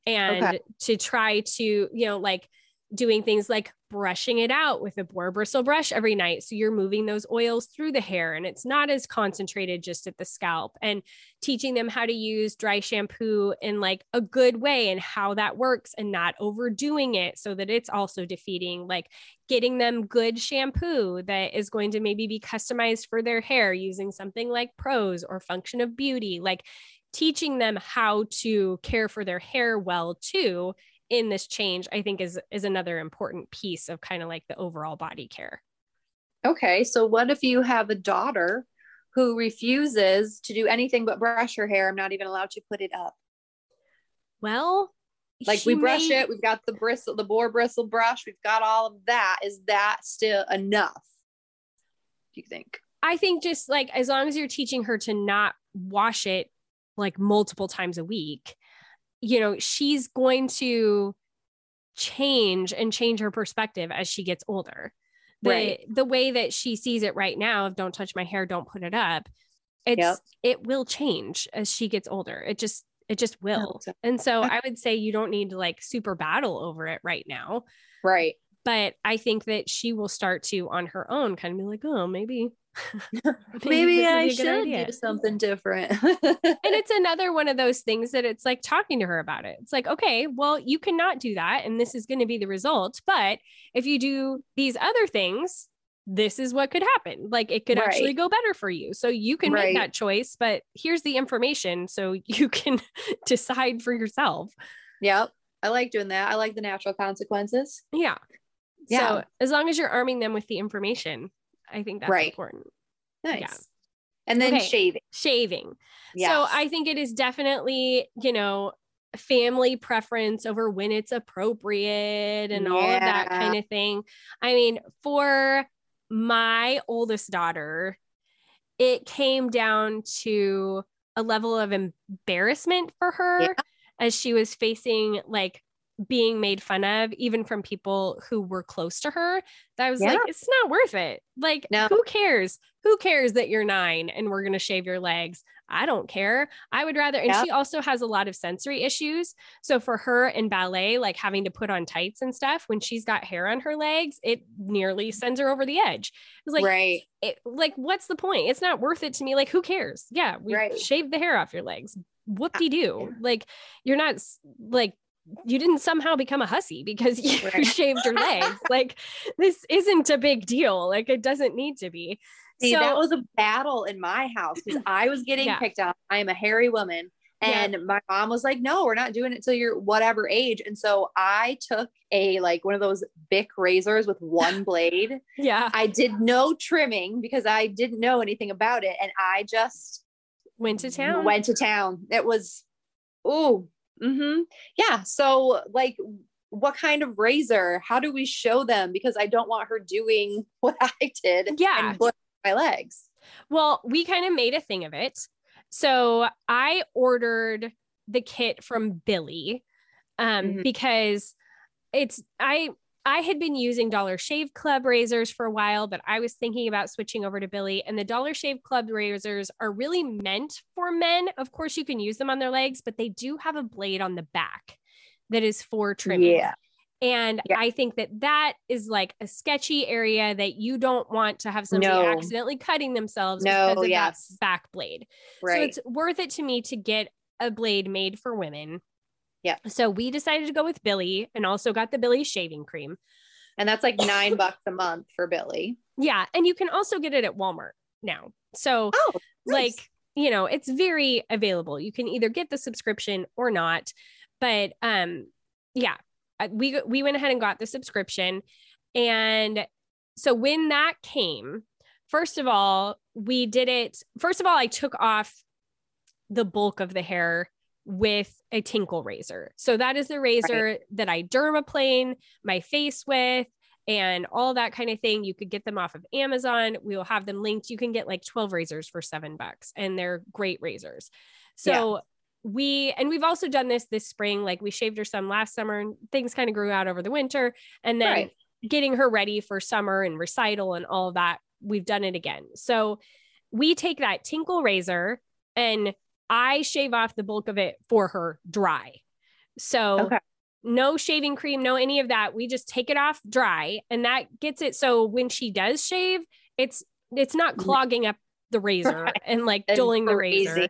and okay. to try to, you know, like doing things like brushing it out with a boar bristle brush every night. So you're moving those oils through the hair and it's not as concentrated just at the scalp and teaching them how to use dry shampoo in like a good way and how that works and not overdoing it so that it's also defeating like getting them good shampoo that is going to maybe be customized for their hair using something like Prose or Function of Beauty. Like teaching them how to care for their hair well too in this change i think is is another important piece of kind of like the overall body care. Okay so what if you have a daughter who refuses to do anything but brush her hair? I'm not even allowed to put it up. Well like we brush may... it we've got the bristle the boar bristle brush we've got all of that. Is that still enough do you think? I think just like as long as you're teaching her to not wash it like multiple times a week you know, she's going to change and change her perspective as she gets older. The right. the way that she sees it right now of don't touch my hair, don't put it up, it's yep. it will change as she gets older. It just it just will. And so I would say you don't need to like super battle over it right now. Right. But I think that she will start to on her own kind of be like, oh, maybe [laughs] maybe I should idea. do something different. and it's [laughs] another one of those things that it's like talking to her about it. It's like, okay, well, you cannot do that. And this is going to be the result. But if you do these other things, this is what could happen. Like it could right. actually go better for you. So you can right. make that choice, but here's the information so [laughs] you can decide for yourself. Yep. I like doing that. I like the natural consequences. Yeah. Yeah. So as long as you're arming them with the information, I think that's right. important. Nice. Yeah. And then okay. shaving. Shaving. Yes. So I think it is definitely, you know, family preference over when it's appropriate and yeah. all of that kind of thing. I mean, for my oldest daughter, it came down to a level of embarrassment for her yeah. as she was facing like being made fun of, even from people who were close to her, that I was yeah. like, it's not worth it. Like, no. who cares? Who cares that you're nine and we're going to shave your legs? I don't care. I would rather, and she also has a lot of sensory issues. So for her in ballet, like having to put on tights and stuff, when she's got hair on her legs, it nearly sends her over the edge. It's like, right. It, like, what's the point? It's not worth it to me. Like, who cares? Yeah, we right. shave the hair off your legs whoop de doo. Like you're not like you didn't somehow become a hussy because [laughs] you right. shaved your legs. [laughs] like this isn't a big deal. Like it doesn't need to be. See, so, that was a battle in my house because [clears throat] I was getting yeah. picked on. I am a hairy woman. And yeah. my mom was like, no, we're not doing it till you're whatever age. And so I took a like one of those Bic razors with one [laughs] blade. yeah. I did no trimming because I didn't know anything about it. And I just went to town. Went to town. It was, oh, mm-hmm. yeah. So, like, what kind of razor? How do we show them? Because I don't want her doing [laughs] what I did. Yeah. And my legs. Well, we kind of made a thing of it. So I ordered the kit from Billie um, mm-hmm. because it's I I had been using Dollar Shave Club razors for a while, but I was thinking about switching over to Billie. And the Dollar Shave Club razors are really meant for men. Of course, you can use them on their legs, but they do have a blade on the back that is for trimming. Yeah. And yeah. I think that that is like a sketchy area that you don't want to have somebody no. accidentally cutting themselves no, because of yes. that back blade. Right. So it's worth it to me to get a blade made for women. Yeah. So we decided to go with Billie and also got the Billie shaving cream. And that's like nine [laughs] bucks a month for Billie. Yeah. And you can also get it at Walmart now. So, oh, nice. like, you know, it's very available. You can either get the subscription or not. But um, yeah, we we went ahead and got the subscription and so when that came first of all we did it first of all i took off the bulk of the hair with a tinkle razor. So that is the razor right. that i dermaplane my face with and all that kind of thing. You could get them off of amazon. We will have them linked. You can get like 12 razors for seven bucks and they're great razors. So yeah we and we've also done this this spring. Like we shaved her some last summer and things kind of grew out over the winter. And then right. getting her ready for summer and recital and all that we've done it again. So we take that tinkle razor and i shave off the bulk of it for her dry so okay. no shaving cream no any of that we just take it off dry and that gets it so when she does shave it's it's not mm-hmm. clogging up the razor right. and like and dulling the razor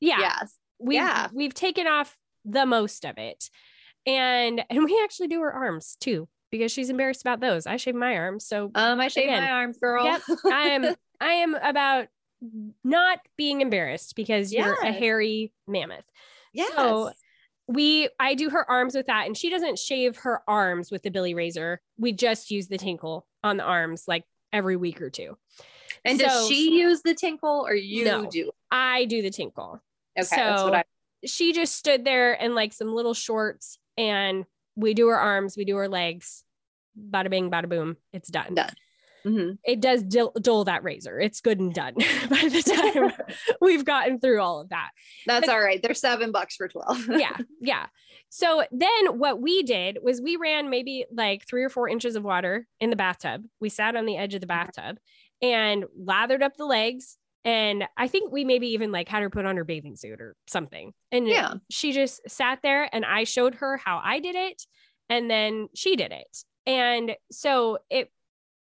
yeah yes we've yeah. we've taken off the most of it. And and we actually do her arms too because she's embarrassed about those. I shave my arms. So um I shave again, my arms, girl. Yep, I am [laughs] I am about not being embarrassed because you're a hairy mammoth. Yes. So we I do her arms with that and she doesn't shave her arms with the billie razor. We just use the tinkle on the arms like every week or two. And so, does she use the tinkle or you no, do? I do the tinkle. Okay, so that's what I she just stood there in like some little shorts and we do her arms, we do her legs. Bada bing, bada boom. It's done. Done. Mm-hmm. It does dull, that razor. It's good and done [laughs] by the time [laughs] we've gotten through all of that. That's all right. They're seven bucks for 12. [laughs] yeah. Yeah. So then what we did was we ran maybe like three or four inches of water in the bathtub. We sat on the edge of the bathtub and lathered up the legs and I think we maybe even like had her put on her bathing suit or something. And yeah, she just sat there and I showed her how I did it. And then she did it. And so it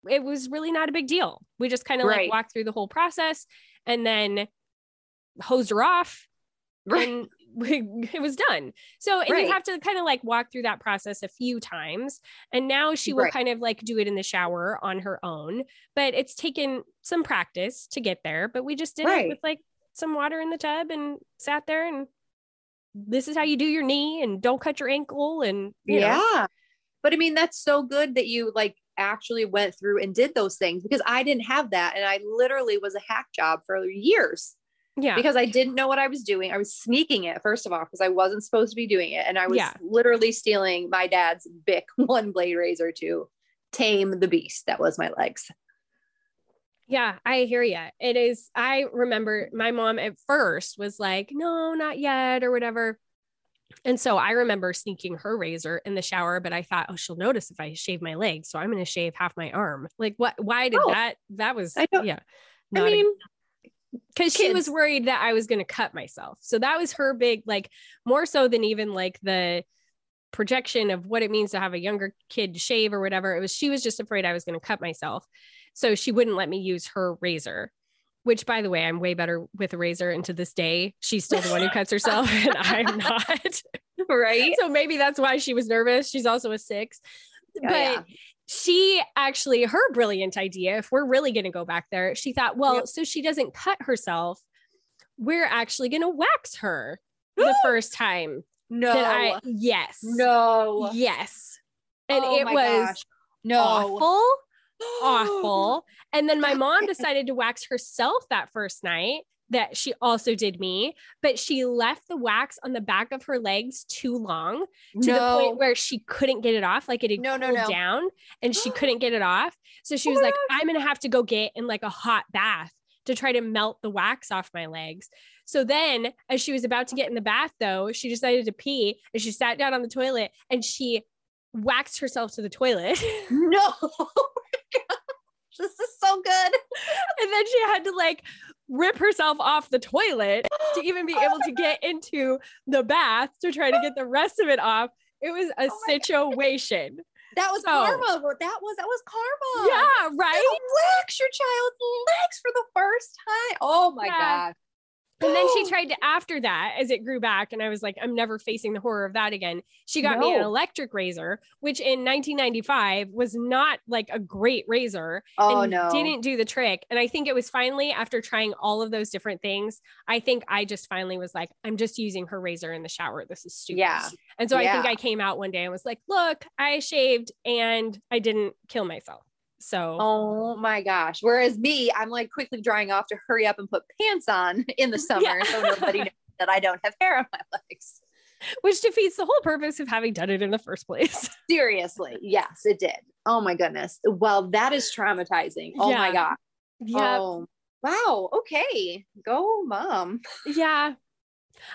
it was really not a big deal. We just kind of right. like walked through the whole process and then hosed her off. Right. And [laughs] it was done. So and right. you have to kind of like walk through that process a few times. And now she will right. kind of like do it in the shower on her own. But it's taken some practice to get there. But we just did it with like some water in the tub and sat there and this is how you do your knee and don't cut your ankle and you yeah. Know. But I mean, that's so good that you like actually went through and did those things because I didn't have that. And I literally was a hack job for years. Yeah. Because I didn't know what I was doing. I was sneaking it, first of all, because I wasn't supposed to be doing it. And I was yeah. literally stealing my dad's Bic [laughs] one blade razor to tame the beast that was my legs. Yeah, I hear you. It is. I remember my mom at first was like, no, not yet, or whatever. And so I remember sneaking her razor in the shower, but I thought, oh, she'll notice if I shave my leg. So I'm going to shave half my arm. Like, what? Why did oh, that? That was, I yeah. I mean, because she was worried that I was going to cut myself. So that was her big, like more so than even like the projection of what it means to have a younger kid shave or whatever. It was she was just afraid I was going to cut myself. So she wouldn't let me use her razor. Which by the way, I'm way better with a razor. And to this day, she's still the one who cuts herself [laughs] and I'm [laughs] not. right. So maybe that's why she was nervous. She's also a six. But yeah. she actually, her brilliant idea, if we're really going to go back there, she thought, well, Yep. so she doesn't cut herself, we're actually going to wax her [gasps] the first time No. I, yes, no. yes. And Oh it was gosh. no. awful, awful. [gasps] And then my [laughs] mom decided to wax herself that first night that she also did me, but she left the wax on the back of her legs too long to the point where she couldn't get it off. Like it had No, no, cooled no. down and she [gasps] couldn't get it off. So she Oh was like, I'm going to have to go get in like a hot bath to try to melt the wax off my legs. So then, as she was about to get in the bath, though, she decided to pee and she sat down on the toilet and she waxed herself to the toilet. [laughs] no. [laughs] Oh my gosh. This is so good. and then she had to like rip herself off the toilet to even be able to get into the bath to try to get the rest of it off. It was a Oh my God. situation. That was So- karma. That was that was karma. Yeah, right. You wax your child's legs for the first time. Oh my Yeah. god. And then she [gasps] tried to, after that, as it grew back, and I was like, I'm never facing the horror of that again. She got me an electric razor, which in 1995 was not like a great razor. Oh and no. didn't do the trick. And I think it was finally after trying all of those different things, I think I just finally was like, I'm just using her razor in the shower. This is stupid. Yeah. And so I think I came out one day and was like, look, I shaved and I didn't kill myself. So Oh my gosh. Whereas me, I'm like quickly drying off to hurry up and put pants on [laughs] in the [laughs] summer Yeah. so nobody knows [laughs] that I don't have hair on my legs. which defeats the whole purpose of having done it in the first place. Seriously. Yes, it did. Oh my goodness. Well, that is traumatizing. Oh my god. yeah. Oh. Wow. Okay. Go, mom. Yeah.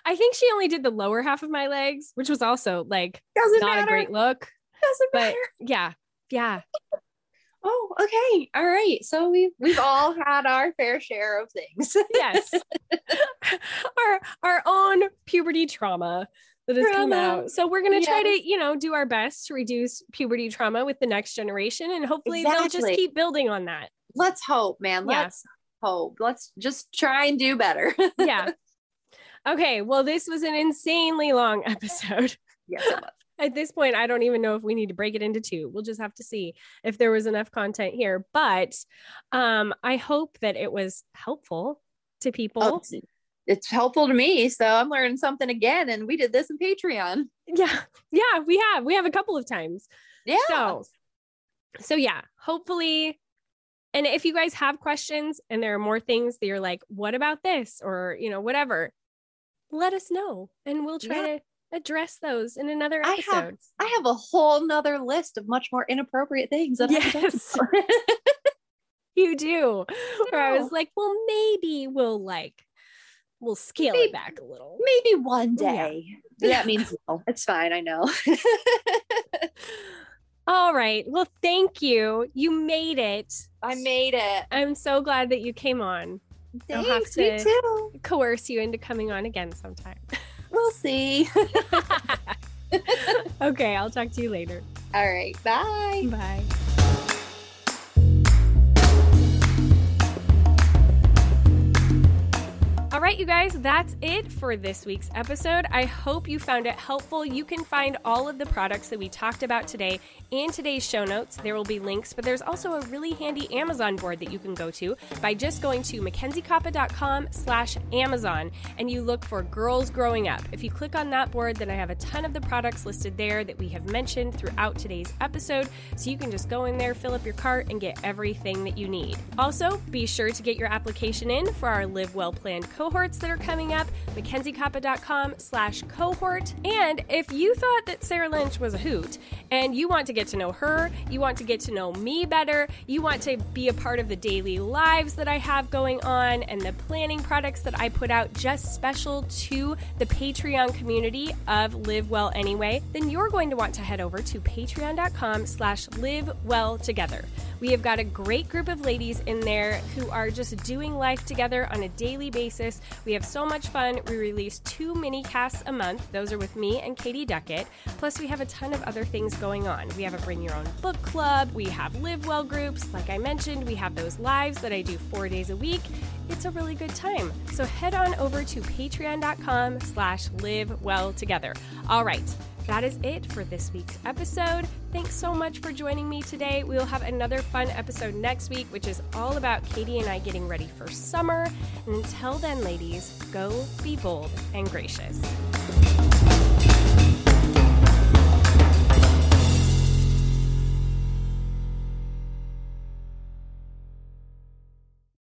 I think she only did the lower half of my legs, which was also like Doesn't not matter. a great look. Doesn't But matter. yeah. Yeah. Oh, okay. All right. So we we've all had our fair share of things. Yes. [laughs] our our own puberty trauma that has come out. So we're gonna try to, you know, do our best to reduce puberty trauma with the next generation. And hopefully they'll just keep building on that. Let's hope, man. Yeah. Let's hope. Let's just try and do better. Yeah. [laughs] okay. Well, this was an insanely long episode. yes, it was. At this point, I don't even know if we need to break it into two. We'll just have to see if there was enough content here. But um, I hope that it was helpful to people. Oh, it's, it's helpful to me. So I'm learning something again. And we did this in Patreon. Yeah. Yeah, we have. We have a couple of times. Yeah. So, so yeah, hopefully. And if you guys have questions and there are more things that you're like, what about this? Or, you know, whatever, let us know and we'll try Yeah. to address those in another I episode. have I have a whole nother list of much more inappropriate things that I haven't Yes. [laughs] you do. Where I was like, well, maybe we'll like, we'll scale Maybe- it back a little. Maybe one day. [laughs] Yeah. That means no. It's fine. I know. [laughs] All right. Well, thank you. You made it. I made it. I'm so glad that you came on. I'll have Thanks. Me to- too. Coerce you into coming on again sometime. We'll see. [laughs] [laughs] okay, I'll talk to you later. All right. Bye. Bye. All right, you guys, that's it for this week's episode. I hope you found it helpful. You can find all of the products that we talked about today in today's show notes. There will be links, but there's also a really handy Amazon board that you can go to by just going to mackenziekoppa.com slash Amazon and you look for Girls Growing Up. If you click on that board, then I have a ton of the products listed there that we have mentioned throughout today's episode. So you can just go in there, fill up your cart, and get everything that you need. Also, be sure to get your application in for our Live Well Planned cohorts that are coming up, mackenziekoppa.com slash cohort. And if you thought that Sarah Lynch was a hoot and you want to get to know her, you want to get to know me better, you want to be a part of the daily lives that I have going on and the planning products that I put out just special to the Patreon community of Live Well Anyway, then you're going to want to head over to patreon.com slash live well together. We have got a great group of ladies in there who are just doing life together on a daily basis. We have so much fun. We release two mini casts a month. Those are with me and Katie Duckett. Plus, we have a ton of other things going on. We have a Bring Your Own Book Club. We have Live Well groups. Like I mentioned, we have those lives that I do four days a week. It's a really good time. So head on over to patreon.com slash live well together. All right. That is it for this week's episode. Thanks so much for joining me today. We will have another fun episode next week, which is all about Katie and I getting ready for summer. And until then, ladies, go be bold and gracious.